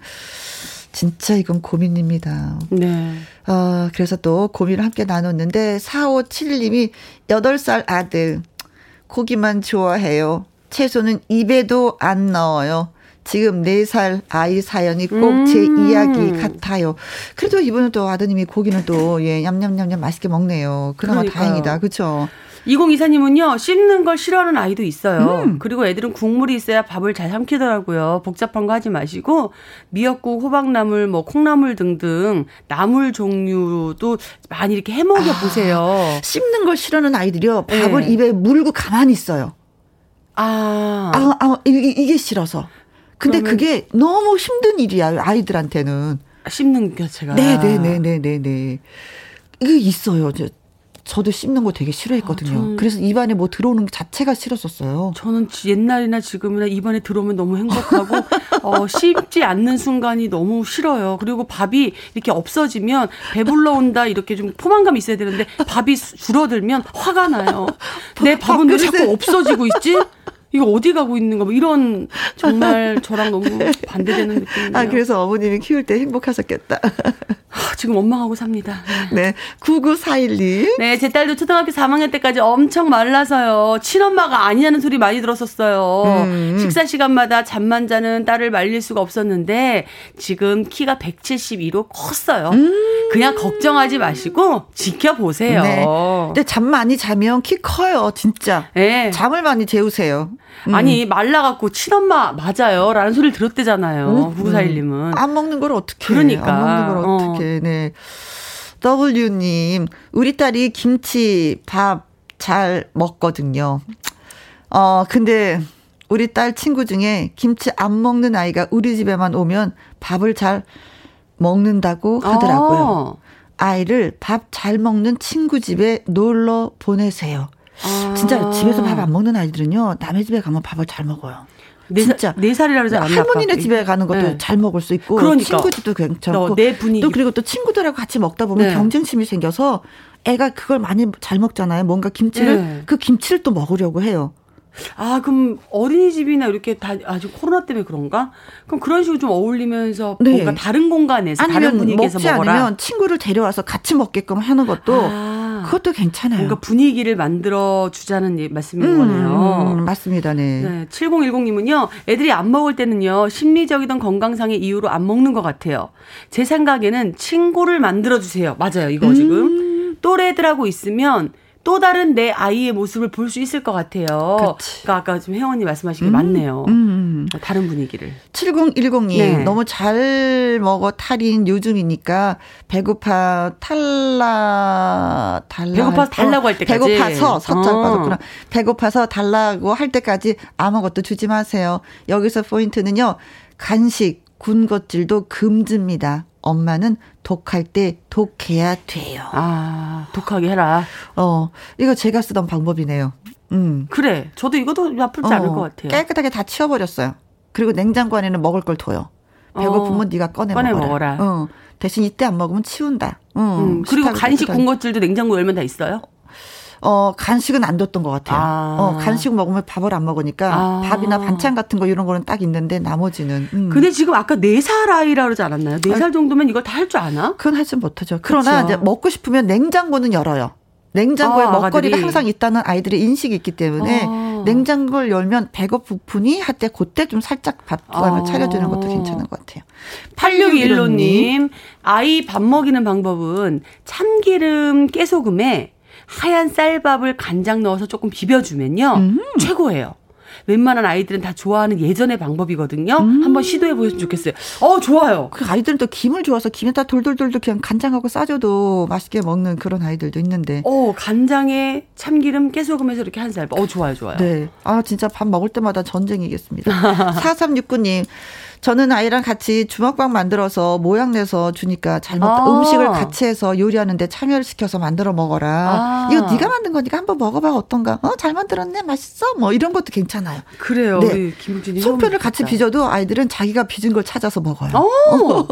진짜 이건 고민입니다. 네. 아, 그래서 또 고민을 함께 나눴는데 4571님이 8살 아들 고기만 좋아해요. 채소는 입에도 안 넣어요. 지금 4살 아이 사연이 꼭제 음. 이야기 같아요. 그래도 이번엔 또 아드님이 고기는 또, 예, 냠냠냠냠 맛있게 먹네요. 그나마 그러니까요. 다행이다. 그쵸? 2024님은요, 씹는 걸 싫어하는 아이도 있어요. 음. 그리고 애들은 국물이 있어야 밥을 잘 삼키더라고요. 복잡한 거 하지 마시고, 미역국, 호박나물, 뭐, 콩나물 등등, 나물 종류도 많이 이렇게 해 먹여 보세요. 아, 씹는 걸 싫어하는 아이들이요. 밥을 네. 입에 물고 가만히 있어요. 아. 아, 아 이게, 이게 싫어서. 근데 그게 너무 힘든 일이야 아이들한테는. 씹는 게 제가. 네네네네네네. 이게 있어요. 저, 저도 씹는 거 되게 싫어했거든요. 아, 그래서 입안에 뭐 들어오는 자체가 싫었었어요. 저는 옛날이나 지금이나 입안에 들어오면 너무 행복하고 어, 씹지 않는 순간이 너무 싫어요. 그리고 밥이 이렇게 없어지면 배불러 온다 이렇게 좀 포만감이 있어야 되는데 밥이 줄어들면 화가 나요. 내 밥은 왜 자꾸 없어지고 있지? 이거 어디 가고 있는 가 뭐 이런 정말 저랑 너무 반대되는 느낌이에요. 아, 그래서 어머님이 키울 때 행복하셨겠다. 아, 지금 원망하고 삽니다. 네. 네. 9941님. 네, 제 딸도 초등학교 3학년 때까지 엄청 말라서요. 친엄마가 아니냐는 소리 많이 들었었어요. 음. 식사 시간마다 잠만 자는 딸을 말릴 수가 없었는데 지금 키가 172로 컸어요. 음. 그냥 걱정하지 마시고 지켜보세요. 네. 근데 잠 많이 자면 키 커요, 진짜. 네. 잠을 많이 재우세요. 음. 아니 말라갖고 친엄마 맞아요 라는 소리를 들었대잖아요. 음. 9941님은. 음. 안 먹는 걸 어떻게 그러니까. 안 먹는 걸 어떻게 어. 네. W님, 우리 딸이 김치 밥 잘 먹거든요. 어, 근데 우리 딸 친구 중에 김치 안 먹는 아이가 우리 집에만 오면 밥을 잘 먹는다고 하더라고요. 어. 아이를 밥 잘 먹는 친구 집에 놀러 보내세요. 아. 진짜 집에서 밥 안 먹는 아이들은요 남의 집에 가면 밥을 잘 먹어요. 네, 진짜 네 살이라 그러지 않나 할머니네 집에 가는 것도 네. 잘 먹을 수 있고 그러니까. 친구 집도 괜찮고. 또 그리고 또 친구들하고 같이 먹다 보면 네. 경쟁심이 생겨서 애가 그걸 많이 잘 먹잖아요. 뭔가 김치를 네. 그 김치를 또 먹으려고 해요. 아, 그럼 어린이집이나 이렇게 다 아주 코로나 때문에 그런가? 그럼 그런 식으로 좀 어울리면서 네. 뭔가 다른 공간에서 다른 분위기에서 먹지 먹어라. 않으면 친구를 데려와서 같이 먹게끔 하는 것도 아. 아. 그것도 괜찮아요. 뭔가 분위기를 만들어 주자는 말씀인 음, 거네요. 음, 맞습니다. 네. 네. 7010님은요, 애들이 안 먹을 때는요, 심리적이던 건강상의 이유로 안 먹는 것 같아요. 제 생각에는 친구를 만들어 주세요. 맞아요, 이거 음. 지금. 또래들하고 있으면 또 다른 내 아이의 모습을 볼 수 있을 것 같아요. 그치. 그러니까 아까 지금 혜원이 말씀하신 게 맞네요. 음. 다른 분위기를. 7010님, 네. 너무 잘 먹어 탈인 요즘이니까 배고파 탈라, 달라. 배고파서 할- 달라고 할 때까지. 배고파서, 서자 어. 빠졌구나. 배고파서 달라고 할 때까지 아무것도 주지 마세요. 여기서 포인트는요, 간식, 군것질도 금지입니다. 엄마는 독할 때 독해야 돼요. 아, 독하게 해라. 어, 이거 제가 쓰던 방법이네요. 음. 그래. 저도 이것도 나쁘지 않을 것 같아요. 깨끗하게 다 치워버렸어요. 그리고 냉장고 안에는 먹을 걸 둬요. 배고프면 어, 네가 꺼내, 꺼내 먹어라. 먹어라. 어, 대신 이때 안 먹으면 치운다. 응, 음, 그리고 식탁을 간식 깨끗하게. 군것질도 냉장고 열면 다 있어요? 어, 간식은 안 뒀던 것 같아요. 아. 어, 간식 먹으면 밥을 안 먹으니까 아. 밥이나 반찬 같은 거 이런 거는 딱 있는데 나머지는. 음. 근데 지금 아까 4살 아이라 그러지 않았나요? 4살 정도면 이걸 다 할 줄 아나? 그건 하지 못하죠. 그러나 그쵸. 이제 먹고 싶으면 냉장고는 열어요. 냉장고에 아, 먹거리가 아가들이. 항상 있다는 아이들의 인식이 있기 때문에 아. 냉장고를 열면 배고프니 할 때 그때 좀 살짝 밥상을 아. 차려주는 것도 괜찮은 것 같아요. 8615님, 아이 밥 먹이는 방법은 참기름 깨소금에 하얀 쌀밥을 간장 넣어서 조금 비벼주면요. 음. 최고예요. 웬만한 아이들은 다 좋아하는 예전의 방법이거든요. 음. 한번 시도해 보셨으면 좋겠어요. 어, 좋아요. 그 아이들은 또 김을 좋아서 김에다 돌돌돌돌 그냥 간장하고 싸줘도 맛있게 먹는 그런 아이들도 있는데. 어, 간장에 참기름 깨소금에서 이렇게 한 쌀밥. 어, 좋아요, 좋아요. 네. 아, 진짜 밥 먹을 때마다 전쟁이겠습니다. 4369님. 저는 아이랑 같이 주먹밥 만들어서 모양 내서 주니까 잘 먹다. 아. 음식을 같이 해서 요리하는데 참여를 시켜서 만들어 먹어라. 아. 이거 네가 만든 거니까 한번 먹어봐 어떤가. 어, 잘 만들었네. 맛있어. 뭐 이런 것도 괜찮아요. 그래요. 네. 김국진님. 송편을 같이 빚어도 아이들은 자기가 빚은 걸 찾아서 먹어요. 어!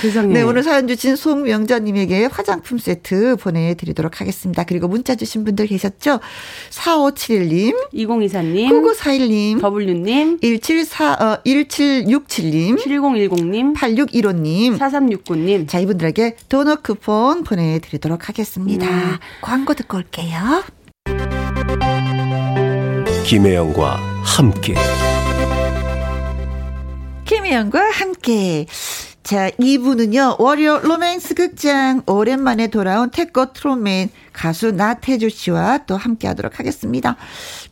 세상에. 네, 오늘 사연 주신 송명자님에게 화장품 세트 보내드리도록 하겠습니다. 그리고 문자 주신 분들 계셨죠? 4571님, 2024님, 9941님, 더블유님, 174, 어, 1767님, 7010님, 8615님. 4369님. 자, 이분들에게 도넛 쿠폰 보내드리도록 하겠습니다. 네. 광고 듣고 올게요. 김혜영과 함께 김혜영과 함께. 자, 2부는요, 월요 로맨스 극장, 오랜만에 돌아온 태권 트롯맨 가수 나태주 씨와 또 함께 하도록 하겠습니다.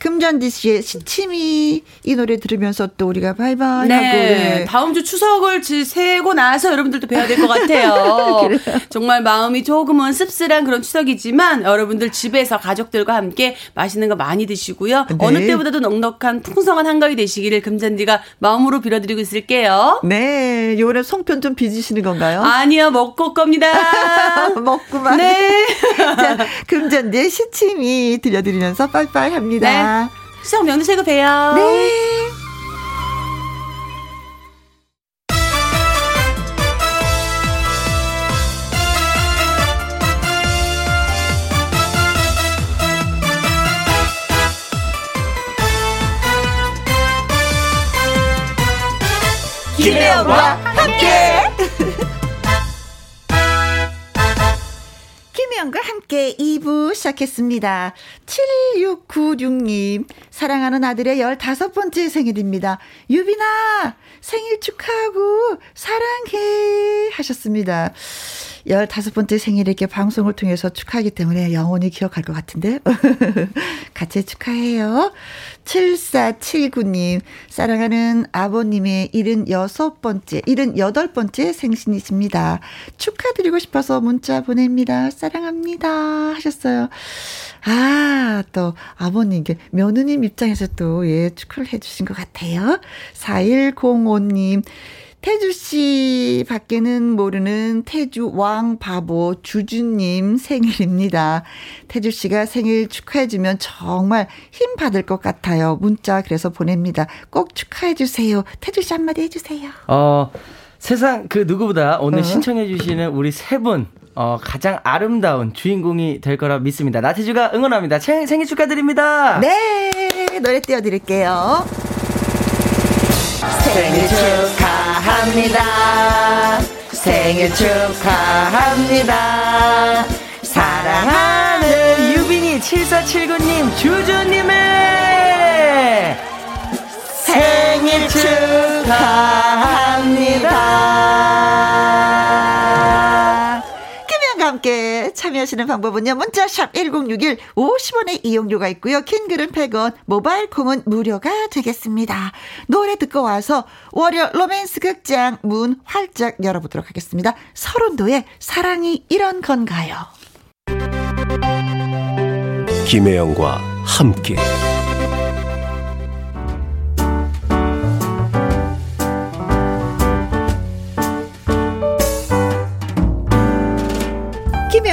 금잔디 씨의 시치미 이 노래 들으면서 또 우리가 바이바이 네. 하고. 네. 다음 주 추석을 지- 쇠고 나서 여러분들도 봬야 될 것 같아요. 정말 마음이 조금은 씁쓸한 그런 추석이지만 여러분들 집에서 가족들과 함께 맛있는 거 많이 드시고요. 네. 어느 때보다도 넉넉한 풍성한 한가위 되시기를 금잔디가 마음으로 빌어드리고 있을게요. 네, 요번에 송편 좀 빚으시는 건가요? 아니요, 먹고 올 겁니다. 먹구만. 네. 자, 금잔디의 시치미 들려드리면서 빠이빠이 합니다. 추석 명절 새고 봬요. 네. 김혜영과 김혜영과 함께 2부 시작했습니다. 7696님, 사랑하는 아들의 15번째 생일입니다. 유빈아, 생일 축하하고 사랑해 하셨습니다. 15번째 생일 이렇게 방송을 통해서 축하하기 때문에 영원히 기억할 것 같은데. 같이 축하해요. 7479님, 사랑하는 아버님의 76번째, 78번째 생신이십니다. 축하드리고 싶어서 문자 보냅니다. 사랑합니다. 하셨어요. 아, 또, 아버님께, 며느님 입장에서 또, 예, 축하를 해주신 것 같아요. 4105님, 태주 씨 밖에는 모르는 태주 왕 바보 주주님 생일입니다. 태주 씨가 생일 축하해주면 정말 힘 받을 것 같아요. 문자 그래서 보냅니다. 꼭 축하해주세요. 태주 씨 한마디 해주세요. 어, 세상 그 누구보다 오늘 어? 신청해주시는 우리 세 분, 어, 가장 아름다운 주인공이 될 거라 믿습니다. 나태주가 응원합니다. 생, 생일 축하드립니다. 네, 노래 띄워드릴게요. 생일 축하합니다. 생일 축하합니다. 사랑하는 7479님, 주주님의 생일 축하합니다. 함께 참여하시는 방법은요. 문자샵 1061 50원의 이용료가 있고요. 킹글은 100원, 모바일 콩은 무료가 되겠습니다. 노래 듣고 와서 월요 로맨스 극장 문 활짝 열어보도록 하겠습니다. 서른도의 사랑이 이런 건가요? 김혜영과 함께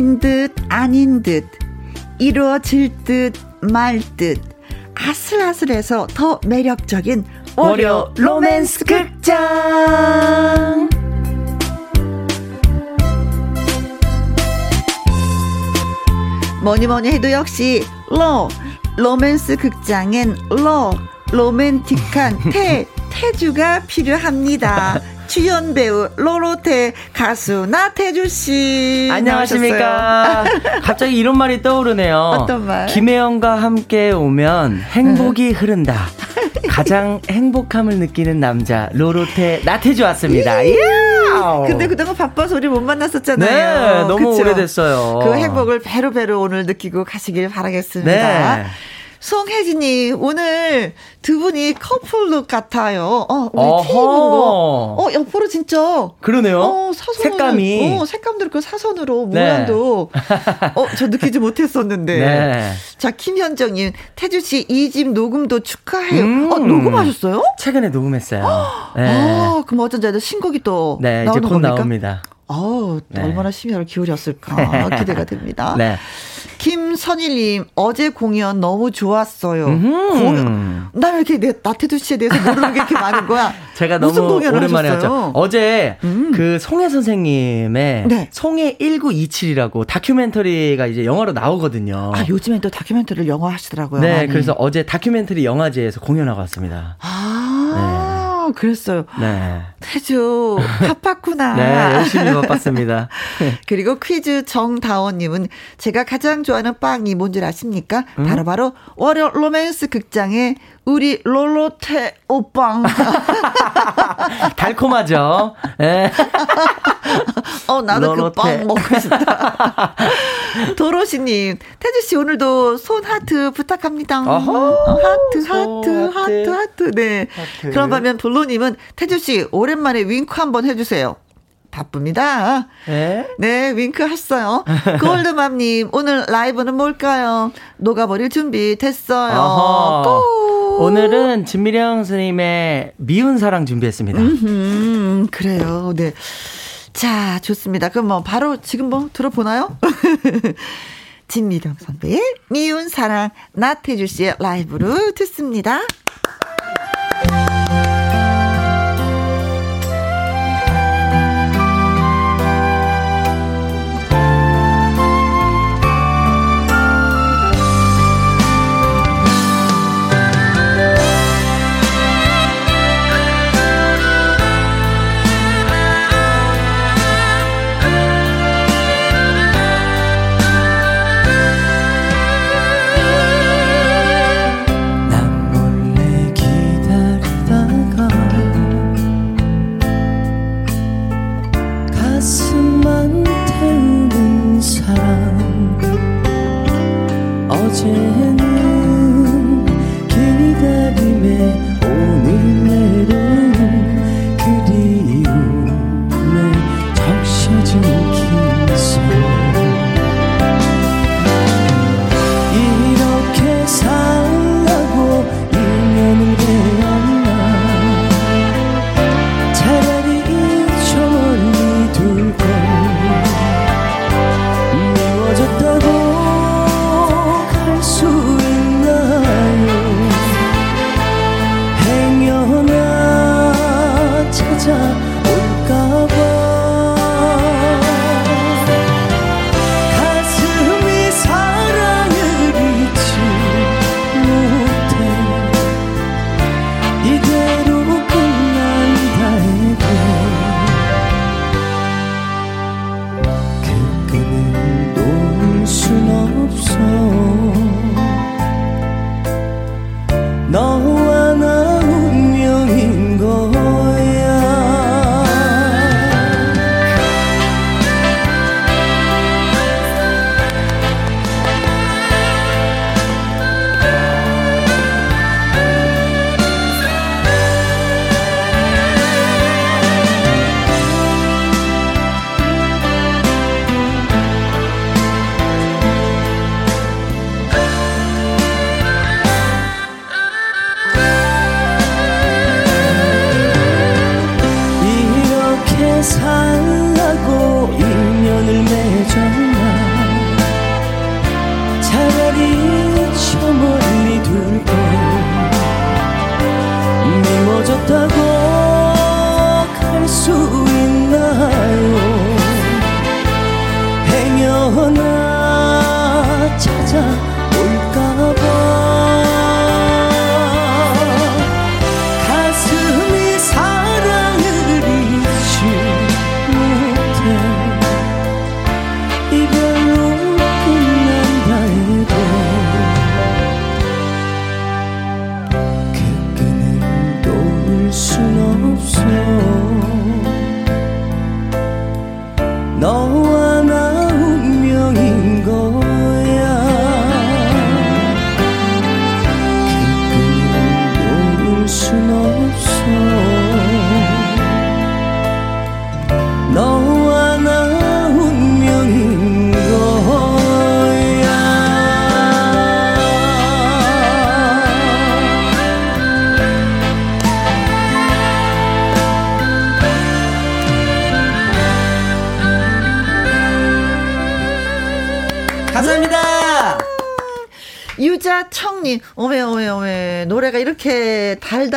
사랑인 듯 아닌 듯 이루어질 듯 말 듯 아슬아슬해서 더 매력적인 월요 로맨스 극장 뭐니 뭐니 해도 역시 로 로맨스 극장엔 로 로맨틱한 태 태주가 필요합니다. 주연 배우 로로테 가수 나태주 씨 안녕하십니까. 갑자기 이런 말이 떠오르네요. 어떤 말? 김혜영과 함께 오면 행복이 흐른다. 가장 행복함을 느끼는 남자 로로테 나태주 왔습니다. 예! 근데 그동안 바빠서 우리 못 만났었잖아요. 네, 너무 그쵸? 오래됐어요. 그 행복을 배로 배로 오늘 느끼고 가시길 바라겠습니다. 네. 송혜진님 오늘 두 분이 커플룩 같아요. 어, 우리. 티 입은 거. 어, 옆으로 진짜. 그러네요. 어, 사선을, 색감이. 어, 색감도 그렇고 사선으로 네. 모양도. 어, 저 느끼지 못했었는데. 네. 자, 김현정님, 태주 씨 이 집 녹음도 축하해요. 음. 어, 녹음하셨어요? 최근에 녹음했어요. 네. 아, 그럼 어쩐지 신곡이 또 네, 이제 나오는 곧 겁니까? 나옵니다. 어우, 네. 얼마나 심혈을 기울였을까 기대가 됩니다. 네. 김선일님 어제 공연 너무 좋았어요. 음흠. 공연 나왜 이렇게 내 나태주 씨에 대해서 모르는 게 이렇게 많은 거야? 제가 무슨 너무 공연을 오랜만에 하셨어요? 했죠. 어제 음. 그 송혜 선생님의 네. 송혜 1927이라고 다큐멘터리가 이제 영화로 나오거든요. 아 요즘엔 또 다큐멘터리를 영화 하시더라고요. 네, 많이. 그래서 어제 다큐멘터리 영화제에서 공연하고 왔습니다. 아 그랬어요. 네. 태주 바빴구나. 네, 열심히 바빴습니다. 그리고 퀴즈 정다원님은 제가 가장 좋아하는 빵이 뭔지 아십니까? 음? 바로바로 월요 로맨스 극장의 우리 롤로테 오빵. 달콤하죠? 네. 어, 나도 그. 빵 먹고 싶다. 도로시님, 태주씨 오늘도 손 하트 부탁합니다. 어허, 어, 하트, 손 하트, 하트, 하트. 하트, 네. 하트. 그럼 반면 블로님은 태주씨 오랜만에 윙크 한번 해주세요. 바쁩니다. 네. 네, 윙크 했어요. 골드맘님, 오늘 라이브는 뭘까요? 녹아버릴 준비 됐어요. 오늘은 진미령 선생님의 미운 사랑 준비했습니다. 음, 그래요. 네. 자, 좋습니다. 그럼 뭐 바로 지금 뭐 들어보나요? 진미령 선배의 미운 사랑 나태주 씨의 라이브로 듣습니다.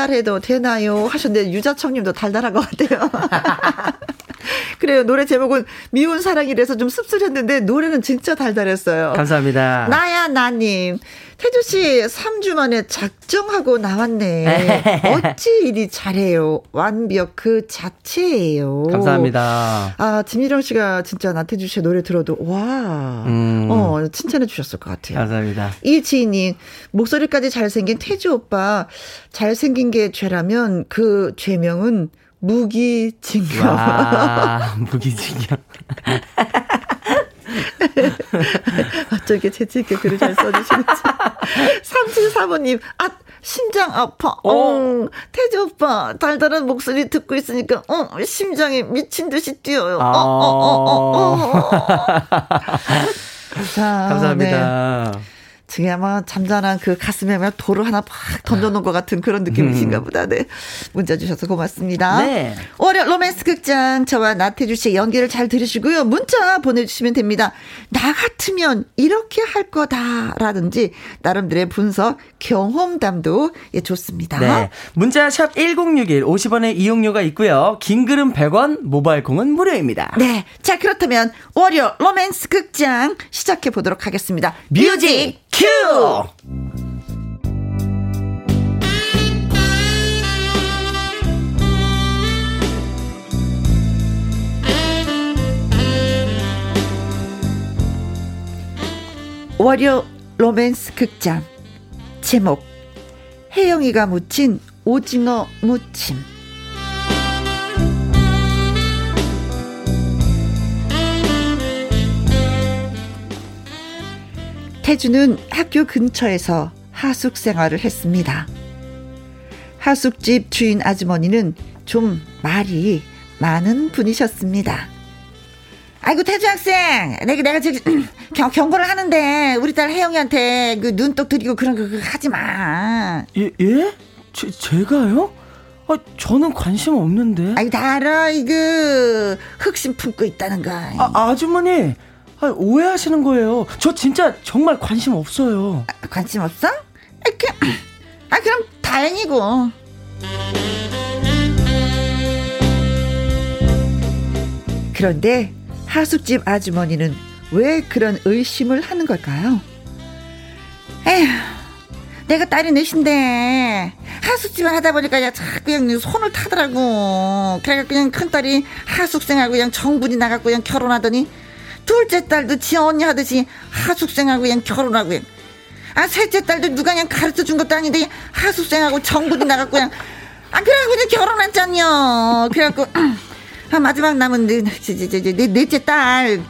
달달해도 되나요? 하셨는데, 유자청님도 달달한 것 같아요. 그래요. 노래 제목은 미운 사랑이라서 좀 씁쓸했는데, 노래는 진짜 달달했어요. 감사합니다. 나야, 나님. 태주 씨 3주 만에 작 정하고 나왔네. 어찌 이리 잘해요. 완벽 그 자체예요. 감사합니다. 아, 김희령 씨가 진짜 나태주 씨의 노래 들어도 와. 음. 어, 칭찬해 주셨을 것 같아요. 감사합니다. 이 지인님 목소리까지 잘생긴 태주 오빠 잘생긴 게 죄라면 그 죄명은 무기징역. 와, 무기징역. 어쩌게 재치있게 글을 잘 써주시는지. 3735님, 아, 심장 아파. 어, 어 태주 오빠, 달달한 목소리 듣고 있으니까, 어, 심장이 미친 듯이 뛰어요. 어, 어, 어, 어, 어. 자, 감사합니다. 네. 지금 아마 잠잠한 그 가슴에 돌을 하나 팍 던져놓은 것 같은 그런 느낌이신가 음. 보다. 네. 문자 주셔서 고맙습니다. 네. 월요 로맨스 극장 저와 나태주 씨의 연기를 잘 들으시고요. 문자 보내주시면 됩니다. 나 같으면 이렇게 할 거다라든지 나름대로의 분석 경험담도 예, 좋습니다. 네. 문자 샵 1061, 50원의 이용료가 있고요. 긴 글은 100원, 모바일 콩은 무료입니다. 네. 자, 그렇다면 월요 로맨스 극장 시작해 보도록 하겠습니다. music cue! 월요 로맨스 극장. 제목. 혜영이가 묻힌 오징어 무침 태주는 학교 근처에서 하숙 생활을 했습니다. 하숙집 주인 아주머니는 좀 말이 많은 분이셨습니다. 아이고 태주 학생, 내가 내가 지금 경, 경고를 하는데 우리 딸 혜영이한테 그 눈독 들이고 그런 거 하지 마. 예 예? 제, 제가요? 아, 저는 관심 없는데. 아이, 다 알아, 이거. 흑심 품고 있다는 거. 아, 아주머니. 아, 오해하시는 거예요. 저 진짜 정말 관심 없어요. 아, 관심 없어? 아, 그, 아 그럼 다행이고. 그런데 하숙집 아주머니는 왜 그런 의심을 하는 걸까요? 에휴, 내가 딸이 넷인데 하숙집을 하다 보니까 그냥 자꾸 그냥 손을 타더라고. 그래가 그냥 큰 딸이 하숙생하고 그냥 정분이 나갖고 그냥 결혼하더니 둘째 딸도 지 언니 하듯이 하숙생하고 그냥 결혼하고 그냥. 아 셋째 딸도 누가 그냥 가르쳐 준 것도 아닌데 하숙생하고 정분이 나갖고 그냥 아 그래갖고 그냥 결혼했잖요. 그래갖고 아, 마지막 남은 내, 내, 넷째 딸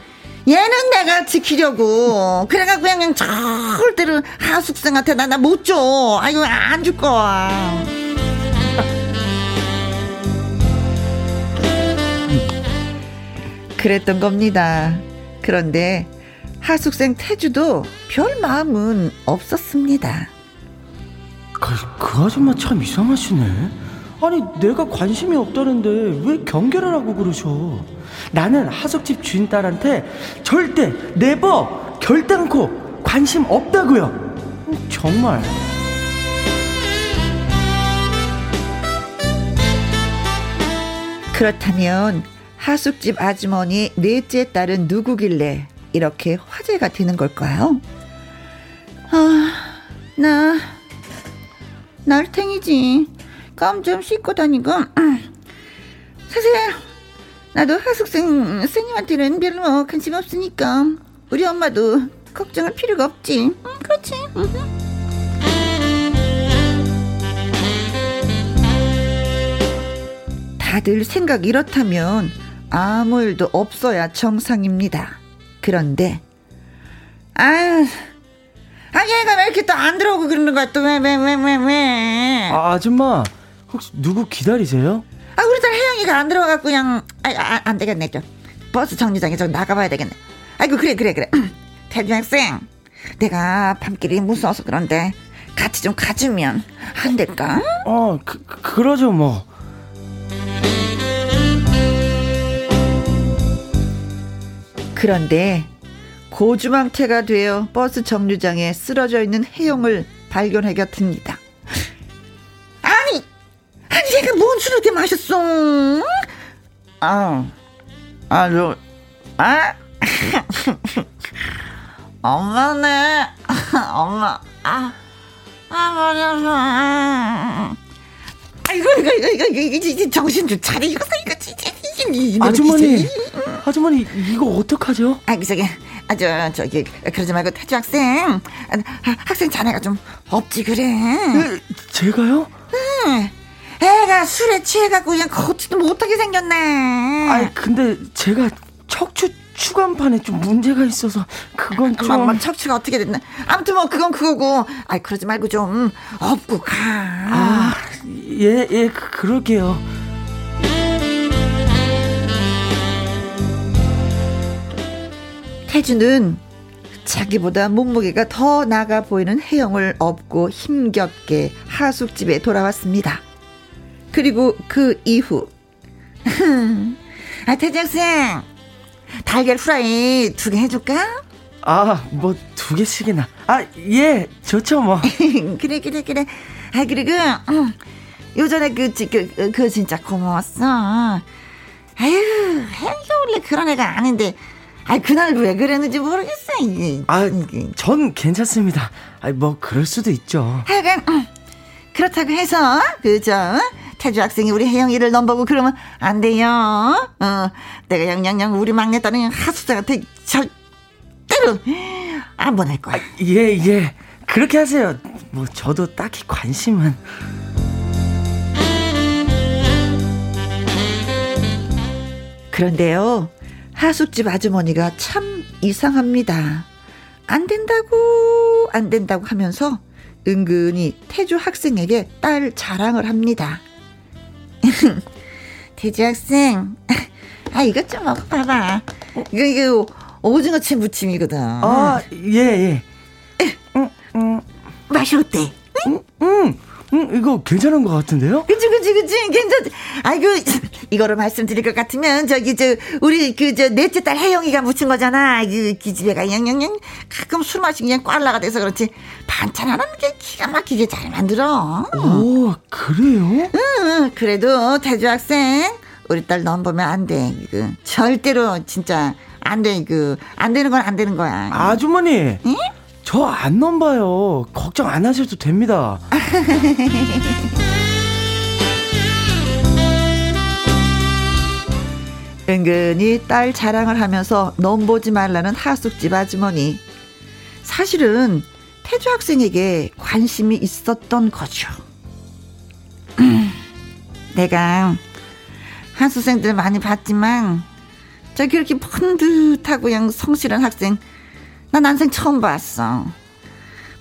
얘는 내가 지키려고 그래갖고 그냥 절대로 하숙생한테 나 나 못 줘. 아이고 안 줄 거야. 그랬던 겁니다. 그런데 하숙생 태주도 별 마음은 없었습니다. 그, 그 아줌마 참 이상하시네. 아니 내가 관심이 없다는데 왜 경계를 하고 그러셔? 나는 하숙집 주인 딸한테 절대 네버 결단코 관심 없다고요. 정말. 그렇다면 하숙집 아주머니 넷째 딸은 누구길래 이렇게 화제가 되는 걸까요? 아, 나 날탱이지. 껌 좀 씻고 다니고. 사실 나도 하숙생 선생님한테는 별로 관심 없으니까 우리 엄마도 걱정할 필요가 없지. 응, 그렇지. 다들 생각 이렇다면 아무 일도 없어야 정상입니다. 그런데 아, 아 얘가 왜 이렇게 또 안 들어오고 그러는 거야 또 왜 왜 왜 왜 왜, 아 아줌마 혹시 누구 기다리세요? 아 우리 딸 혜영이가 안 들어가고 그냥 아, 아, 안 되겠네 좀 버스 정류장에 좀 나가봐야 되겠네. 아이고 그래 그래 그래 태준 학생 내가 밤길이 무서워서 그런데 같이 좀 가주면 안 될까? 어 그, 그러죠 뭐. 그런데 고주망태가 되어 버스 정류장에 쓰러져 있는 혜영을 발견하게 됩니다. 아니, 아니 얘가 뭔 술을 이렇게 마셨어? 아, 아, 저, 아, 엄마네, 엄마, 아, 아, 맞아서, 아이고, 이거, 이거, 이거, 이거, 이거, 정신 좀 차려, 이거, 이거, 진짜. 아주머니, 아주머니 이거 어떡하죠? 아, 저기, 아, 저, 저기, 그러지 말고 태주 학생, 아, 학생 자네가 좀 없지 그래. 에, 제가요? 응. 애가 술에 취해갖고 그냥 걷지도 못하게 생겼네. 아니, 근데 제가 척추 추간판에 좀 문제가 있어서 그건 좀. 막, 막 척추가 어떻게 됐나. 아무튼 뭐 그건 그거고. 아이 그러지 말고 좀 업고 가. 아, 예, 예, 그, 그럴게요. 태주는 자기보다 몸무게가 더 나가 보이는 혜영을 업고 힘겹게 하숙집에 돌아왔습니다. 그리고 그 이후 아 태정생 달걀 프라이 두 개 해줄까? 아, 뭐 두 개씩이나. 아, 예, 좋죠 뭐. 그래 그래 그래. 아 그리고 음, 요전에 그, 그, 그 진짜 고마웠어. 아유 혜영이가 원래 그런 애가 아닌데 아 그날 왜 그랬는지 모르겠어 이게. 아, 전 괜찮습니다. 아, 뭐 그럴 수도 있죠. 하여간 음, 그렇다고 해서 그저 태주 학생이 우리 혜영이를 넘보고 그러면 안 돼요. 어, 내가 영영영 우리 막내 딸은 하숙생한테 절대로 안 보낼 거야. 예, 예. 그렇게 하세요. 뭐 저도 딱히 관심은 그런데요, 하숙집 아주머니가 참 이상합니다. 안 된다고, 안 된다고 하면서 은근히 태주 학생에게 딸 자랑을 합니다. 태주 학생, 아, 이것 좀 먹어봐봐. 이거, 이거, 오징어 채 무침이거든. 아, 예, 예. 맛이 어때? 음, 음, 이거 괜찮은 것 같은데요? 그치, 그치, 그치. 괜찮, 아이고, 이거를 말씀드릴 것 같으면, 저기, 저, 우리, 그, 저, 넷째 딸 혜영이가 묻힌 거잖아. 그, 기집애가 영영영. 가끔 술 마시고 그냥 꽐라가 돼서 그렇지. 반찬 하나는 게 기가 막히게 잘 만들어. 오, 그래요? 응, 그래도 태주 학생, 우리 딸 넘보면 안 돼. 그, 절대로, 진짜, 안 돼. 그, 안 되는 건 안 되는 거야. 아주머니. 저 안 넘봐요. 걱정 안 하셔도 됩니다. 은근히 딸 자랑을 하면서 넘보지 말라는 하숙집 아주머니. 사실은 태주 학생에게 관심이 있었던 거죠. 음, 내가 한수생들 많이 봤지만 저 그렇게 펀듯하고 그냥 성실한 학생 난 난생 처음 봤어.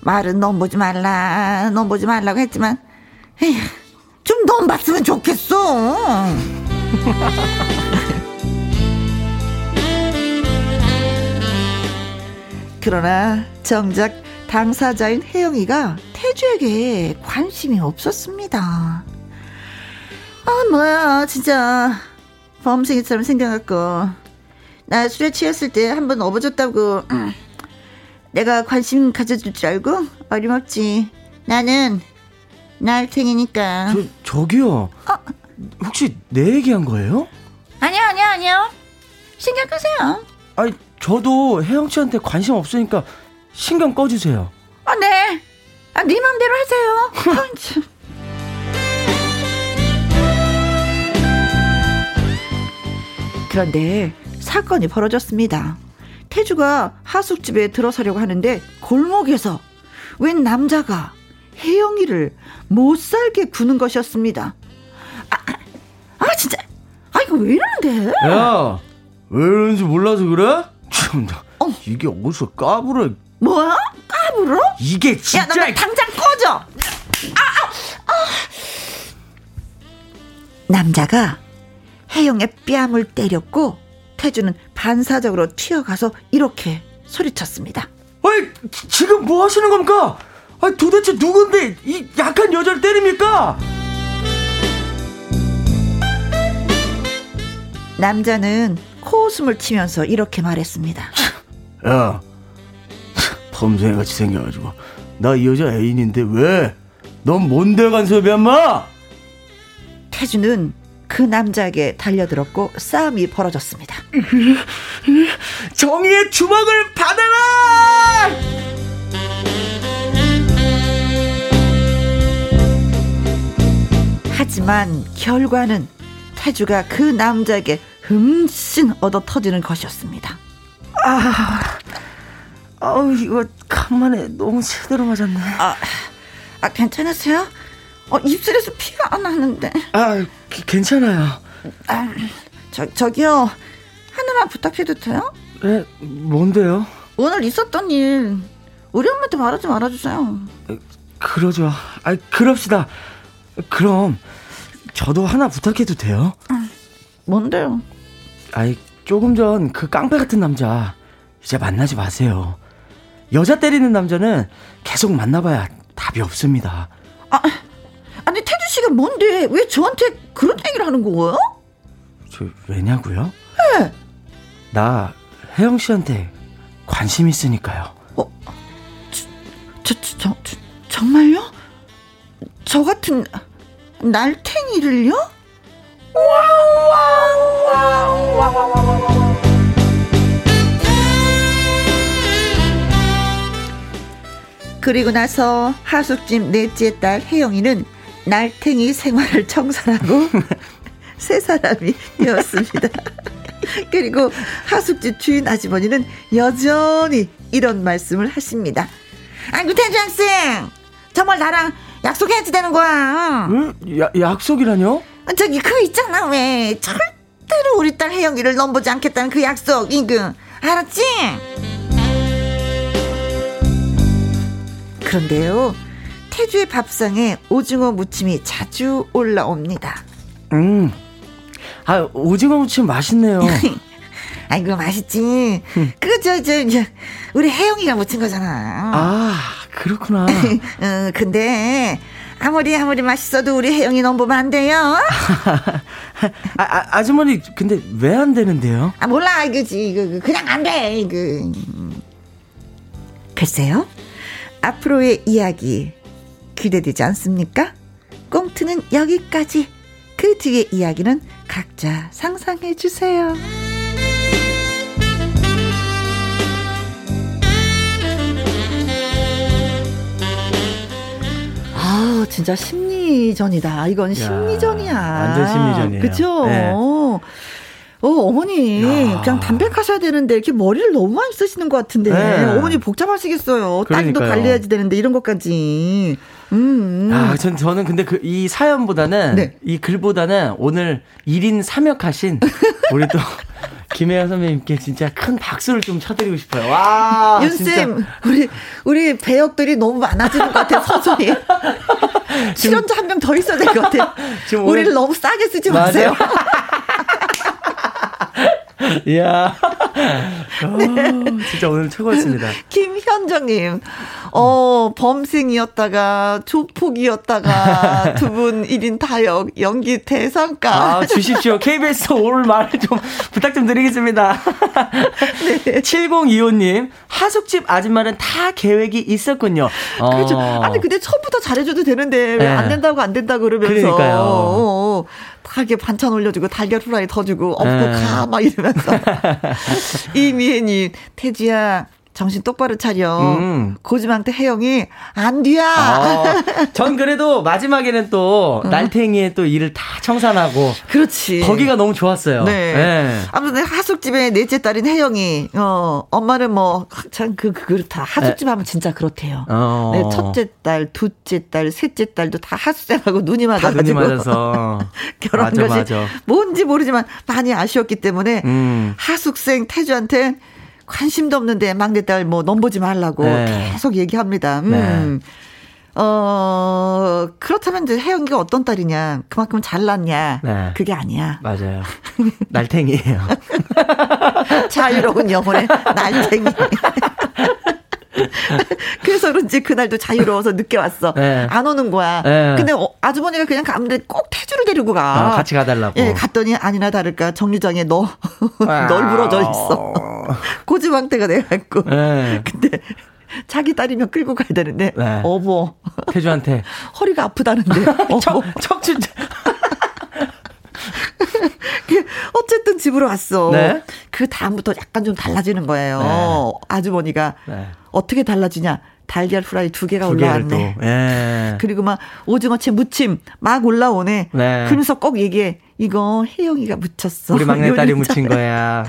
말은 넘보지 말라 넘보지 말라고 했지만 에휴, 좀 넘봤으면 좋겠어. 그러나 정작 당사자인 혜영이가 태주에게 관심이 없었습니다. 아 뭐야 진짜 범생이처럼 생겨갖고 나 술에 취했을 때 한 번 업어줬다고 음. 내가 관심 가져줄 줄 알고 어림없지 나는 날탱이니까 저, 저기요. 혹시 내 얘기한 거예요? 아니야 아니야 아니야 신경 끄세요 아니, 저도 혜영 씨한테 관심 없으니까 신경 꺼주세요. 아, 네. 아, 네 맘대로 하세요. 그런데 사건이 벌어졌습니다. 태주가 하숙집에 들어서려고 하는데 골목에서 웬 남자가 혜영이를 못 살게 구는 것이었습니다. 아, 아 진짜. 아 이거 왜 이러는데? 야, 왜 이러는지 몰라서 그래? 참, 이게 어디서 까불어? 뭐야? 까불어? 이게 야, 진짜. 너, 너 당장 꺼져. 아, 아, 아. 남자가 혜영의 뺨을 때렸고 태주는 반사적으로 튀어가서 이렇게 소리쳤습니다. 지- 지금 뭐 하시는 겁니까? 아, 도대체 누군데 이 약한 여자를 때립니까? 남자는 코웃음을 치면서 이렇게 말했습니다. 야, 범생이 같이 생겨가지고 나 이 여자 애인인데 왜? 넌 뭔데 간섭이야, 마? 태주는 그 남자에게 달려들었고 싸움이 벌어졌습니다. 정의의 주먹을 받아라! 하지만 결과는 태주가 그 남자에게 흠씬 얻어 터지는 것이었습니다. 아우 이거 간만에 너무 제대로 맞았네. 아, 아 괜찮으세요? 어, 입술에서 피가 안 나는데. 아, 기- 괜찮아요. 아, 저, 저기요. 하나만 부탁해도 돼요? 네, 뭔데요? 오늘 있었던 일, 우리 엄마한테 말하지 말아주세요. 그러죠. 아, 그럽시다. 그럼 저도 하나 부탁해도 돼요? 뭔데요? 아이, 조금 전 그 깡패 같은 남자 이제 만나지 마세요. 여자 때리는 남자는 계속 만나봐야 답이 없습니다. 아, 아니 태주 씨가 뭔데 왜 저한테 그런 얘기를 하는 거예요? 저 왜냐고요? 네. 나 혜영 씨한테 관심 있으니까요. 어, 저, 저, 저, 저 정말요? 저 같은 날탱이를요? 그리고 나서 하숙집 넷째 딸 혜영이는 날탱이 생활을 청산하고 세 사람이 되었습니다. 그리고 하숙집 주인 아주머니는 여전히 이런 말씀을 하십니다. 아이고 태주 학생 정말 나랑 약속해야지 되는 거야. 응? 야, 약속이라뇨? 저기 그거 있잖아 왜 절대로 우리 딸 혜영이를 넘보지 않겠다는 그 약속 이그 알았지? 그런데요 태주의 밥상에 오징어 무침이 자주 올라옵니다. 음. 아, 오징어 무침 맛있네요. 아이고 맛있지. 그거 저, 저, 저 우리 혜영이가 무친 거잖아. 아, 그렇구나. 어, 근데 아무리 아무리 맛있어도 우리 혜영이 넘보면 안 돼요. 아, 아, 아주머니, 근데 왜 안 되는데요? 아 몰라 이거지 이거 그냥 안 돼 이거. 글쎄요. 앞으로의 이야기 기대되지 않습니까? 꽁트는 여기까지. 그 뒤의 이야기는 각자 상상해 주세요. 아, 진짜 심리전이다. 이건 심리전이야. 완전 심리전이에요. 그쵸? 네. 어, 어머니, 야. 그냥 담백하셔야 되는데, 이렇게 머리를 너무 많이 쓰시는 것 같은데. 네. 어머니 복잡하시겠어요. 딸도. 관리해야지 되는데, 이런 것까지. 음. 음. 아, 전, 저는 근데 그, 이 사연보다는, 네. 이 글보다는 오늘 1인 3역하신 우리 또, 김혜연 선배님께 진짜 큰 박수를 좀 쳐드리고 싶어요. 와! 윤쌤, 우리, 우리 배역들이 너무 많아지는 것 같아요, 서서히. 출연자 한 명 더 있어야 될 것 같아요. 지금 우리를 오늘- 너무 싸게 쓰지 마세요. 이야. 어, 진짜 오늘 최고였습니다. 김현정님, 어, 범생이었다가, 조폭이었다가, 두 분 1인 다역, 연기 대상가. 아, 주십시오. KBS 오늘 말좀 부탁 좀 드리겠습니다. 7025님, 하숙집 아줌마는 다 계획이 있었군요. 어. 그렇죠. 아니, 근데 처음부터 잘해줘도 되는데, 왜안 네. 된다고 안 된다고 그러면서. 그러니까요. 어, 어, 다 이렇게 반찬 올려주고, 달걀 후라이 더 주고, 업고 네. 가, 막 이러면서. 이미애님, 태지야, 정신 똑바로 차려. 음. 고지망태 혜영이, 안 뒤야. 아, 전 그래도 마지막에는 또 날탱이의 또 일을 다 청산하고 그렇지. 거기가 너무 좋았어요. 네. 네. 아무튼 하숙집의 넷째 딸인 혜영이, 어, 엄마는 뭐, 참, 그, 그, 그렇다. 하숙집 하면 진짜 그렇대요. 어. 네, 첫째 딸, 둘째 딸, 셋째 딸도 다 하숙생하고 눈이 다 맞아가지고. 눈이 맞아서. 결혼한 맞아, 것이 맞아. 뭔지 모르지만 많이 아쉬웠기 때문에 음. 하숙생 태주한테 관심도 없는데 막내딸 뭐 넘보지 말라고 네. 계속 얘기합니다. 음. 어, 그렇다면 이제 혜영이가 어떤 딸이냐, 그만큼 잘났냐, 네. 그게 아니야. 맞아요. 날탱이에요. 자유로운 영혼의 날탱이. 그래서 그런지 그날도 자유로워서 늦게 왔어. 네. 안 오는 거야. 네. 근데 어, 아주머니가 그냥 가는데 꼭 태주를 데리고 가. 어, 같이 가달라고. 예, 갔더니 아니나 다를까 정류장에 너 아. 널브러져 있어. 고지망태가 돼갖고. 네. 근데 자기 딸이면 끌고 가야 되는데 네. 어머 태주한테 허리가 아프다는데 척, 척추. 어쨌든 집으로 왔어. 네. 그 다음부터 약간 좀 달라지는 거예요. 네. 아주머니가 네. 어떻게 달라지냐? 달걀 후라이 두 개가 올라왔네. 또. 예. 그리고 막 오징어채 무침 막 올라오네. 네. 그러면서 꼭 얘기해. 이거 혜영이가 묻혔어. 우리 막내딸이 묻힌 거야.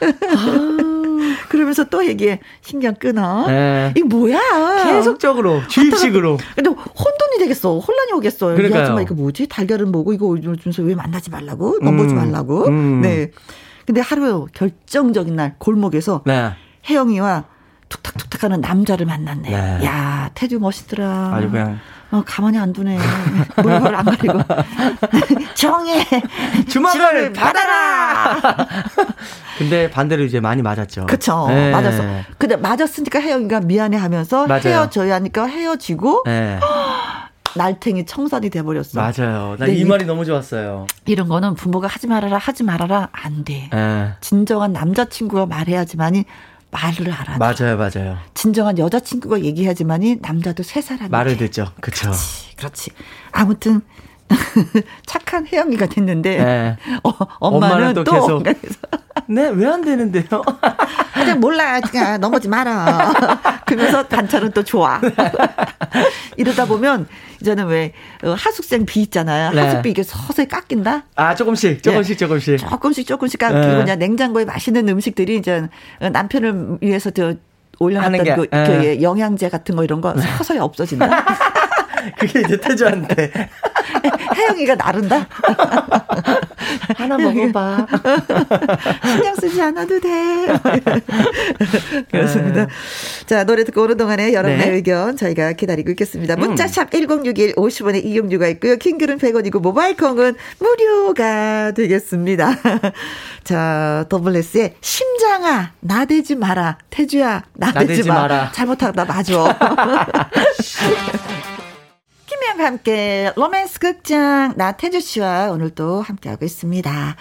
그러면서 또 얘기해. 신경 끊어. 네. 이게 뭐야? 계속적으로 주입식으로. 근데 혼돈이 되겠어. 혼란이 오겠어. 이 그러니까요. 아줌마 이거 뭐지? 달걀은 뭐고 이거 요즘서 왜 만나지 말라고? 넘보지 음, 말라고? 음. 네. 근데 하루 결정적인 날 골목에서 네. 혜영이와 툭탁툭탁 하는 남자를 만났네. 네. 야, 태주 멋있더라. 아주 그냥 어, 가만히 안 두네. 물건을 안 가리고. 정해. 주먹을 받아라. 근데 반대로 이제 많이 맞았죠. 그쵸. 네. 맞았어. 근데 맞았으니까 혜영이가 미안해 하면서 맞아요. 헤어져야 하니까 헤어지고. 네. 날탱이 청산이 돼버렸어. 맞아요. 나 이 말이 너무 좋았어요. 이런 거는 부모가 하지 말아라, 하지 말아라, 안 돼. 네. 진정한 남자친구가 말해야지만이 말을 알아. 맞아요, 맞아요. 진정한 여자친구가 얘기하지만이 남자도 세 사람이 말을 듣죠. 그쵸. 그렇지, 그렇지. 아무튼 착한 혜영이가 됐는데 네. 어, 엄마는, 엄마는 또, 또 계속 네, 왜 안 되는데요? 그냥 몰라, 그냥 넘어지 마라. 그러면서 단차는 또 좋아. 이러다 보면 이제는 왜 어, 하숙생 비 있잖아요. 네. 하숙비 이게 서서히 깎인다. 아 조금씩, 조금씩, 네. 조금씩, 조금씩, 조금씩 깎이고 네. 그냥 냉장고에 맛있는 음식들이 이제 남편을 위해서 저 올려놨던 게, 그, 그 영양제 같은 거 이런 거 서서히 없어진다. 그게 이제 태주한테. 혜영이가 나른다? 하나 먹어봐. 신경 쓰지 않아도 돼. 그렇습니다. 자, 노래 듣고 오는 동안에 여러분의 네. 의견 저희가 기다리고 있겠습니다. 문자샵 음. 1061 50원의 이용료가 있고요. 킹글은 100원이고 모바일 콩은 무료가 되겠습니다. 자, 더블레스의 심장아, 나대지 마라. 태주야, 나대지, 나대지 마라. 잘못하다 맞아. 함께 로맨스 극장 나태주 씨와 오늘 또 함께하고 있습니다.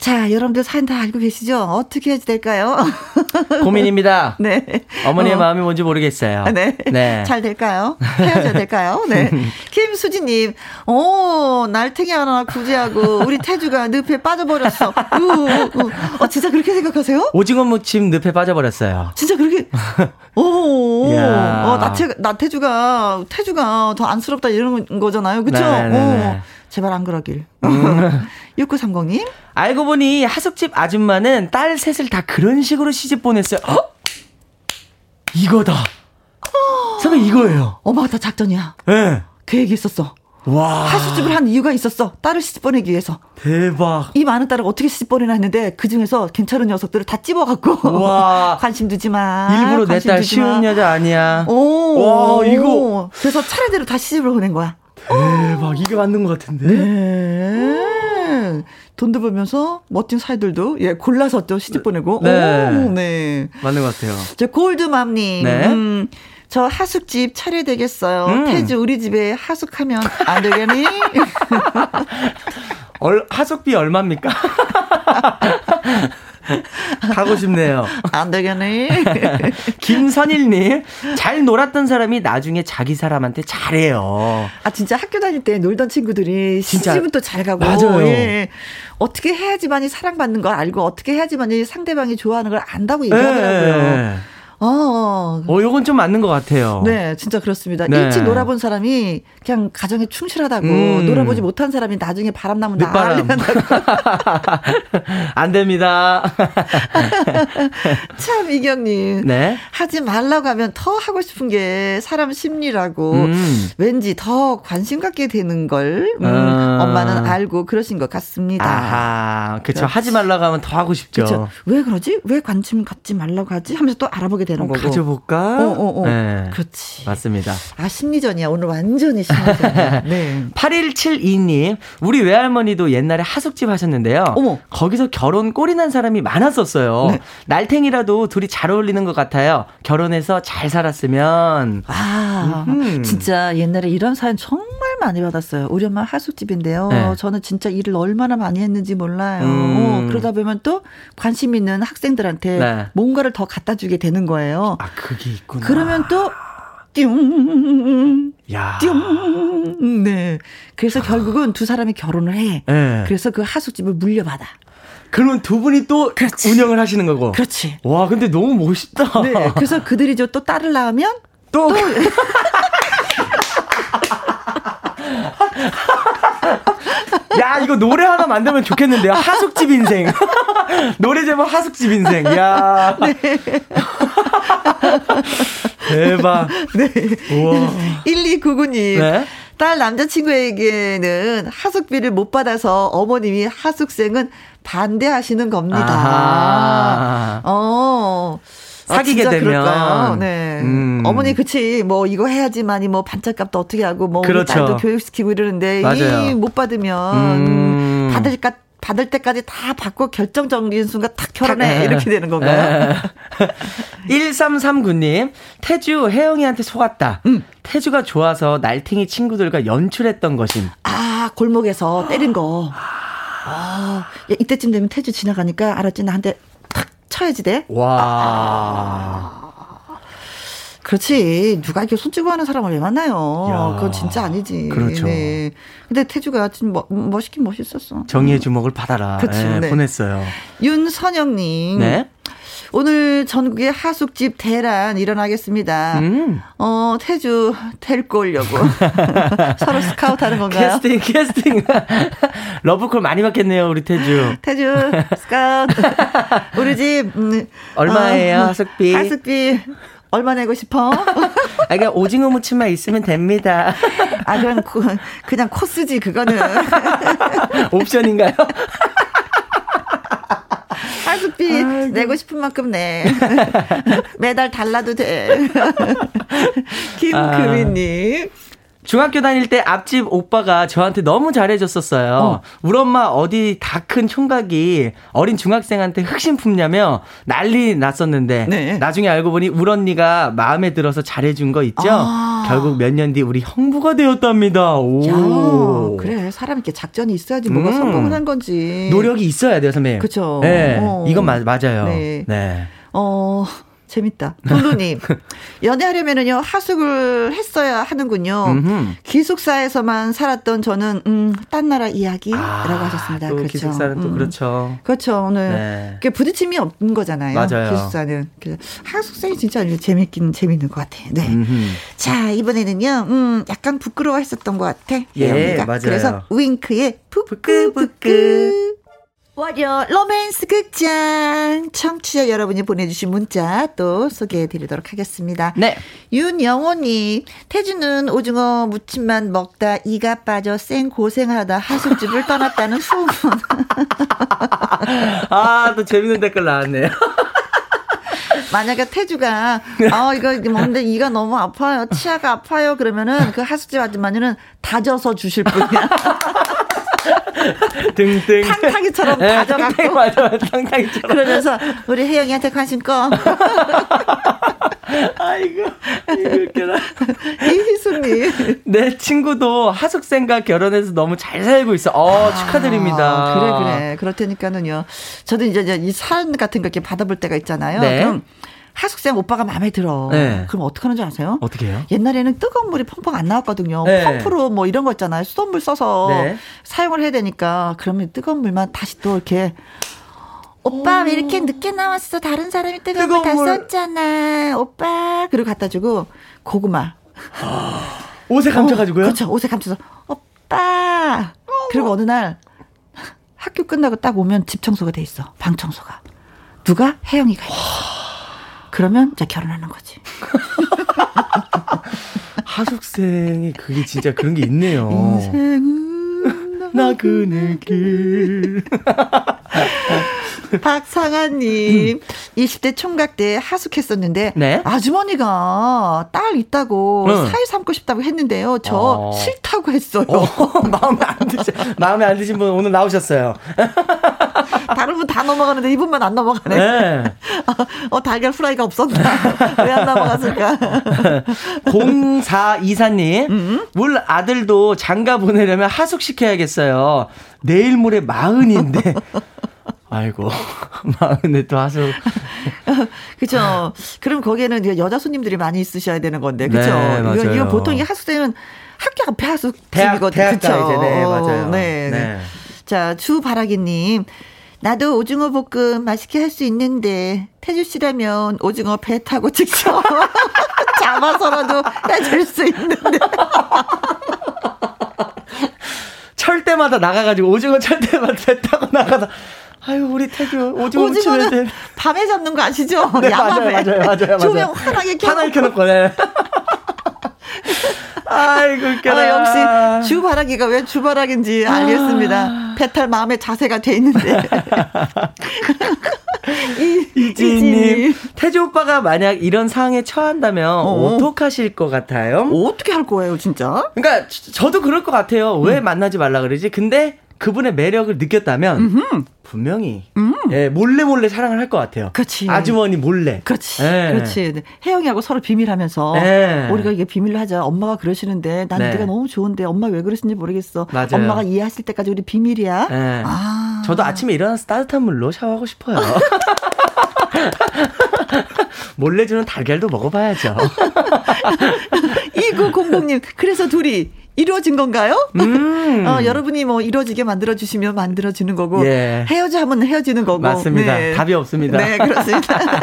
자, 여러분들 사연 다 알고 계시죠? 어떻게 해야 될까요? 고민입니다. 네. 어머니의 어. 마음이 뭔지 모르겠어요. 네. 네. 잘 될까요? 헤어져야 될까요? 네. 김수지님, 오, 날탱이 하나 구제하고 우리 태주가 늪에 빠져버렸어. 우, 우, 어, 진짜 그렇게 생각하세요? 오징어 무침 늪에 빠져버렸어요. 진짜 그렇게? 오, 어, 나태, 나태주가, 태주가 더 안쓰럽다 이런 거잖아요. 그쵸? 네, 네, 네. 제발 안 그러길. 음. 6930님. 알고 보니 하숙집 아줌마는 딸 셋을 다 그런 식으로 시집 보냈어요. 어? 이거다. 선배 이거예요. 어마 다 작전이야. 네. 계획이 있었어. 와. 하숙집을 한 이유가 있었어. 딸을 시집 보내기 위해서. 대박. 이 많은 딸을 어떻게 시집 보내나 했는데 그 중에서 괜찮은 녀석들을 다 찝어갖고. 와. 관심 두지 마. 일부러 내 딸 쉬운 여자 아니야. 오. 와, 이거. 그래서 차례대로 다 시집을 보낸 거야. 대박. 이게 맞는 것 같은데. 네. 돈도 벌면서 멋진 사이들도 예 골라서 또 시집 보내고. 네. 오, 네. 맞는 것 같아요. 저 골드맘님. 네. 음, 저 하숙집 차려 되겠어요. 음. 태주 우리 집에 하숙하면 안 되겠니? 얼, 하숙비 얼마입니까? 가고 싶네요. 안 되겠네. 김선일님, 잘 놀았던 사람이 나중에 자기 사람한테 잘해요. 아, 진짜 학교 다닐 때 놀던 친구들이 진짜 시집은 또 잘 가고. 맞아요. 예. 어떻게 해야지만이 사랑받는 걸 알고, 어떻게 해야지만이 상대방이 좋아하는 걸 안다고 얘기하더라고요. 네. 어. 어, 요건 좀 맞는 것 같아요. 네, 진짜 그렇습니다. 네. 일찍 놀아본 사람이 그냥 가정에 충실하다고 음. 놀아보지 못한 사람이 나중에 바람 나면 난리 난다고. 안 됩니다. 참, 이경님. 네. 하지 말라고 하면 더 하고 싶은 게 사람 심리라고 음. 왠지 더 관심 갖게 되는 걸 음, 음. 엄마는 알고 그러신 것 같습니다. 아, 그렇죠. 하지 말라고 하면 더 하고 싶죠. 그쵸. 왜 그러지? 왜 관심 갖지 말라고 하지? 하면서 또 알아보게 되는 거고. 가져볼까? 어, 어, 어. 네. 그렇지. 맞습니다. 아, 심리전이야. 오늘 완전히 심리전이야. 네. 8172님, 우리 외할머니도 옛날에 하숙집 하셨는데요. 어머. 거기서 결혼 꼴이 난 사람이 많았었어요. 네. 날탱이라도 둘이 잘 어울리는 것 같아요. 결혼해서 잘 살았으면. 아, 음흠. 진짜 옛날에 이런 사연 정말 많이 받았어요. 우리 엄마 하숙집인데요. 네. 저는 진짜 일을 얼마나 많이 했는지 몰라요. 음. 어, 그러다 보면 또 관심 있는 학생들한테 네. 뭔가를 더 갖다 주게 되는 거예요. 아, 그게 있구나. 그러면 또 띵, 야. 띵. 네. 그래서 결국은 두 사람이 결혼을 해. 네. 그래서 그 하숙집을 물려받아. 그러면 두 분이 또 그렇지. 운영을 하시는 거고. 그렇지. 와, 근데 너무 멋있다. 네. 그래서 그들이 또 딸을 낳으면 또, 또 야, 이거 노래 하나 만들면 좋겠는데요. 하숙집 인생. 노래 제목 하숙집 인생. 야. 네. 대박. 네. 우와. 1299님. 네? 딸 남자친구에게는 하숙비를 못 받아서 어머님이 하숙생은 반대하시는 겁니다. 아하. 어. 아, 사귀게 아, 되면 네. 음. 어머니 그치 뭐 이거 해야지만이 뭐 반짝값도 어떻게 하고 뭐 그렇죠. 딸도 교육시키고 이러는데 이 못 받으면 음. 받을 것 받을 때까지 다 받고 결정 정리인 순간 탁 결혼해. 이렇게 되는 건가요? 1339님, 태주 혜영이한테 속았다. 음. 태주가 좋아서 날팅이 친구들과 연출했던 것임. 아, 골목에서 때린 거. 아, 야, 이때쯤 되면 태주 지나가니까 알았지? 나한테 탁 쳐야지 돼. 와. 아. 그렇지. 누가 이렇게 손찌고 하는 사람을 왜 만나요? 야, 그건 진짜 아니지. 그렇죠. 네. 근데 태주가 진 멋, 멋있긴 멋있었어. 정의의 주먹을 받아라. 그렇죠. 네, 네. 보냈어요. 윤선영님. 네. 오늘 전국의 하숙집 대란 일어나겠습니다. 음. 어, 태주 데리고 오려고. 서로 스카우트 하는 건가요? 캐스팅, 캐스팅. 러브콜 많이 받겠네요, 우리 태주. 태주, 스카우트. 우리 집, 음, 얼마예요, 어, 하숙비? 하숙비. 얼마 내고 싶어? 아, 그냥 오징어 무침만 있으면 됩니다. 아, 그냥, 그냥 코스지, 그거는. 옵션인가요? 하숙비 아이고. 내고 싶은 만큼 내. 매달 달라도 돼. 김금희님. 아. 중학교 다닐 때 앞집 오빠가 저한테 너무 잘해줬었어요. 어. 우리 엄마 어디 다 큰 총각이 어린 중학생한테 흑심 품냐며 난리 났었는데 네. 나중에 알고 보니 우리 언니가 마음에 들어서 잘해준 거 있죠. 아. 결국 몇 년 뒤 우리 형부가 되었답니다. 오. 야, 그래 사람 이렇게 작전이 있어야지 뭐가 음. 성공을 한 건지 노력이 있어야 돼요, 선배님. 그렇죠. 네, 어. 이건 마, 맞아요. 네. 네. 어. 재밌다. 동도님, 연애하려면은요, 하숙을 했어야 하는군요. 기숙사에서만 살았던 저는, 음, 딴 나라 이야기라고 아, 하셨습니다. 또 그렇죠. 기숙사는 음. 또 그렇죠. 그렇죠. 오늘. 네. 부딪힘이 없는 거잖아요. 맞아요. 기숙사는. 하숙생이 진짜 재밌긴 재밌는 것 같아. 네. 음흠. 자, 이번에는요, 음, 약간 부끄러워 했었던 것 같아. 예, 맞아요. 그래서 윙크의 부끄부끄. 월요 로맨스 극장 청취자 여러분이 보내주신 문자 또 소개해드리도록 하겠습니다. 네. 윤영호님 태주는 오징어 무침만 먹다 이가 빠져 쌩 고생하다 하숙집을 떠났다는 소문. 아 또 재밌는 댓글 나왔네요. 만약에 태주가 아 이거 뭔데 이가 너무 아파요 치아가 아파요 그러면은 그 하숙집 아줌마는 다져서 주실 분이야. 등등. 탕탕이처럼 네, 다져갖고. 맞아, 탕탕이처럼. 그러면서 우리 혜영이한테 관심 꺼. 아이고, 이거 이희수님. 내 친구도 하숙생과 결혼해서 너무 잘 살고 있어. 어, 아, 축하드립니다. 그래, 그래. 그렇다니까는요. 저도 이제 이 사연 같은 거 이렇게 받아볼 때가 있잖아요. 네. 그럼 하숙생 오빠가 마음에 들어. 네. 그럼 어떻게 하는지 아세요? 어떻게 해요? 옛날에는 뜨거운 물이 펑펑 안 나왔거든요. 네. 펌프로 뭐 이런 거 있잖아요. 수돗물 써서 네. 사용을 해야 되니까 그러면 뜨거운 물만 다시 또 이렇게 오빠 왜 이렇게 늦게 나왔어? 다른 사람이 뜨거운, 뜨거운 물다 물. 썼잖아. 오빠. 그리고 갖다 주고 고구마. 옷에 감춰가지고요? 어, 그렇죠. 옷에 감춰서 오빠. 그리고 어느 날 학교 끝나고 딱 오면 집 청소가 돼 있어. 방 청소가. 누가? 혜영이가 있어. 그러면 이제 결혼하는 거지. 하숙생이 그게 진짜 그런 게 있네요. 인생은 나그네 길. 박상아님, 음. 20대 총각 때 하숙했었는데, 네? 아주머니가 딸 있다고 응. 사이 삼고 싶다고 했는데요. 저 어. 싫다고 했어요. 어, 마음에 안 드신, 마음에 안 드신 분 오늘 나오셨어요. 다른 분 다 넘어가는데 이분만 안 넘어가네. 네. 어, 달걀 프라이가 없었나? 왜 안 넘어갔을까? 0424님, 음? 물 아들도 장가 보내려면 하숙시켜야겠어요. 내일 모레 마흔인데. 아이고, 마흔에 또 하숙. 그죠. 그럼 거기에는 여자 손님들이 많이 있으셔야 되는 건데, 그죠. 네, 이거, 보통 이 하숙생은 학교 앞에 하숙집이거든요. 이제, 네, 맞아요. 네. 네. 자, 주바라기님. 나도 오징어 볶음 맛있게 할 수 있는데 태주 씨라면 오징어 배 타고 직접 잡아서라도 해줄 수 있는데. 철 때마다 나가가지고 오징어 철 때마다 배 타고 나가다. 아유 우리 태주 오징어 오징어는 밤에 잡는 거 아시죠? 네, 맞아요, 맞아요, 맞아요, 맞아요. 조명 환하게 켜놓고. 환하게 켜놓고, 네. 아이고, 웃겨라. 아, 역시 주바라기가 왜 주바라기인지 알겠습니다. 아. 배탈 마음의 자세가 돼 있는데. 이지님, 태주 오빠가 만약 이런 상황에 처한다면 어. 어떡하실 것 같아요? 어떻게 할 거예요, 진짜? 그러니까 저도 그럴 것 같아요. 왜 음. 만나지 말라 그러지? 근데 그분의 매력을 느꼈다면 음흠. 분명히 예, 몰래 몰래 사랑을 할 것 같아요. 그렇지. 아주머니 몰래. 그렇지. 예. 그렇지. 네. 혜영이하고 서로 비밀하면서 예. 우리가 이게 비밀로 하자. 엄마가 그러시는데 난 네. 네가 너무 좋은데 엄마 왜 그러시는지 모르겠어. 맞아요. 엄마가 이해하실 때까지 우리 비밀이야. 예. 아. 저도 아침에 일어나서 따뜻한 물로 샤워하고 싶어요. 몰래 주는 달걀도 먹어봐야죠. 2900님. 그래서 둘이 이루어진 건가요? 음. 어, 여러분이 뭐 이루어지게 만들어주시면 만들어지는 거고, 예. 헤어져 하면 헤어지는 거고. 맞습니다. 답이 없습니다. 네, 그렇습니다.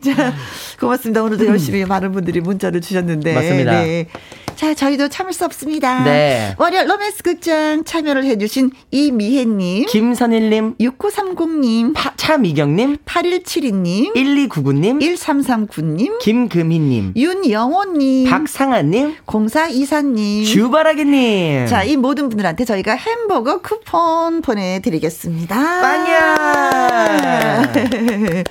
자, 고맙습니다. 오늘도 열심히 많은 분들이 문자를 주셨는데. 음. 맞습니다. 네. 자, 저희도 참을 수 없습니다. 네. 월요 로맨스 극장 참여를 해주신 이미혜님, 김선일님, 6930님, 파, 차미경님, 8172님, 1299님, 1339님, 김금희님, 윤영호님, 박상아님, 0424님, 주바라기님. 자, 이 모든 분들한테 저희가 햄버거 쿠폰 보내드리겠습니다. 빵야!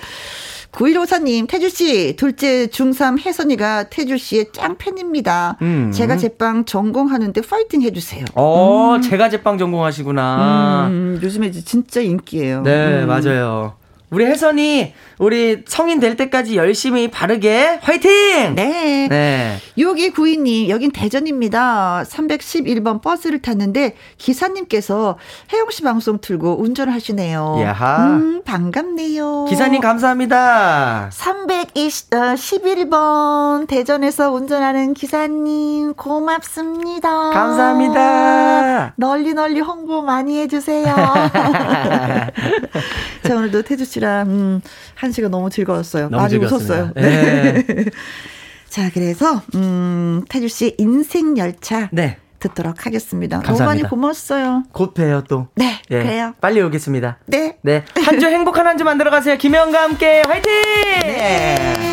9154님, 태주씨, 둘째 중3 혜선이가 태주씨의 짱팬입니다. 음. 제가 제빵 전공하는데 파이팅 해주세요. 어, 제가 제빵 전공하시구나. 음, 요즘에 진짜 인기예요. 네, 음. 맞아요. 우리 혜선이, 우리 성인 될 때까지 열심히 바르게 화이팅! 네. 네. 6292님, 여긴 대전입니다. 311번 버스를 탔는데 기사님께서 혜영 씨 방송 틀고 운전을 하시네요. 야하. 음, 반갑네요. 기사님 감사합니다. 311번 대전에서 운전하는 기사님 고맙습니다. 감사합니다. 널리 널리 홍보 많이 해주세요. 자 오늘도 태주 씨랑 음, 한 시간 너무 즐거웠어요. 너무 많이 즐거웠습니다. 웃었어요. 네. 자 그래서 음, 태주 씨 인생 열차 네. 듣도록 하겠습니다. 너무 감사합니다. 많이 고마웠어요. 곧 봬요, 또. 네, 예, 그래요. 빨리 오겠습니다. 네. 네. 한 주 행복한 한 주 만들어 가세요. 김혜영과 함께 화이팅!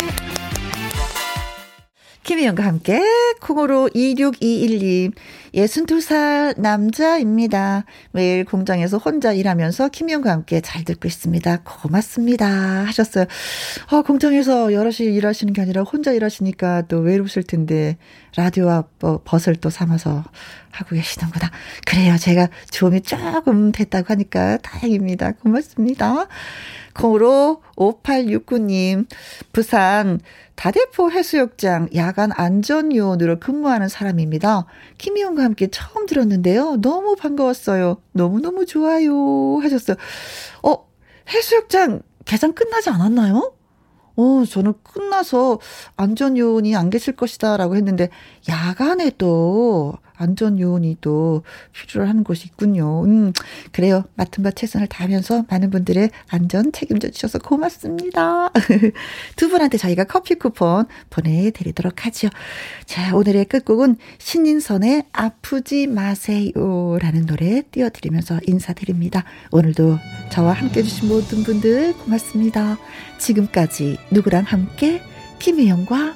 김희영과 함께 콩으로 2621님 62살 남자입니다. 매일 공장에서 혼자 일하면서 김희영과 함께 잘 듣고 있습니다. 고맙습니다 하셨어요. 어, 공장에서 여럿이 일하시는 게 아니라 혼자 일하시니까 또 외로우실 텐데 라디오와 뭐 벗을 또 삼아서 하고 계시는구나. 그래요. 제가 주음이 조금 됐다고 하니까 다행입니다. 고맙습니다. 콩으로 5869님, 부산 다대포 해수욕장 야간 안전요원으로 근무하는 사람입니다. 김희영과 함께 처음 들었는데요. 너무 반가웠어요. 너무너무 좋아요. 하셨어요. 어, 해수욕장 개장 끝나지 않았나요? 어, 저는 끝나서 안전요원이 안 계실 것이다 라고 했는데, 야간에 또 안전 요원이 또 필요로 하는 곳이 있군요. 음, 그래요. 맡은 바 최선을 다하면서 많은 분들의 안전 책임져 주셔서 고맙습니다. 두 분한테 저희가 커피 쿠폰 보내드리도록 하죠. 자, 오늘의 끝곡은 신인선의 아프지 마세요라는 노래 띄워드리면서 인사드립니다. 오늘도 저와 함께 해주신 모든 분들 고맙습니다. 지금까지 누구랑 함께 김혜영과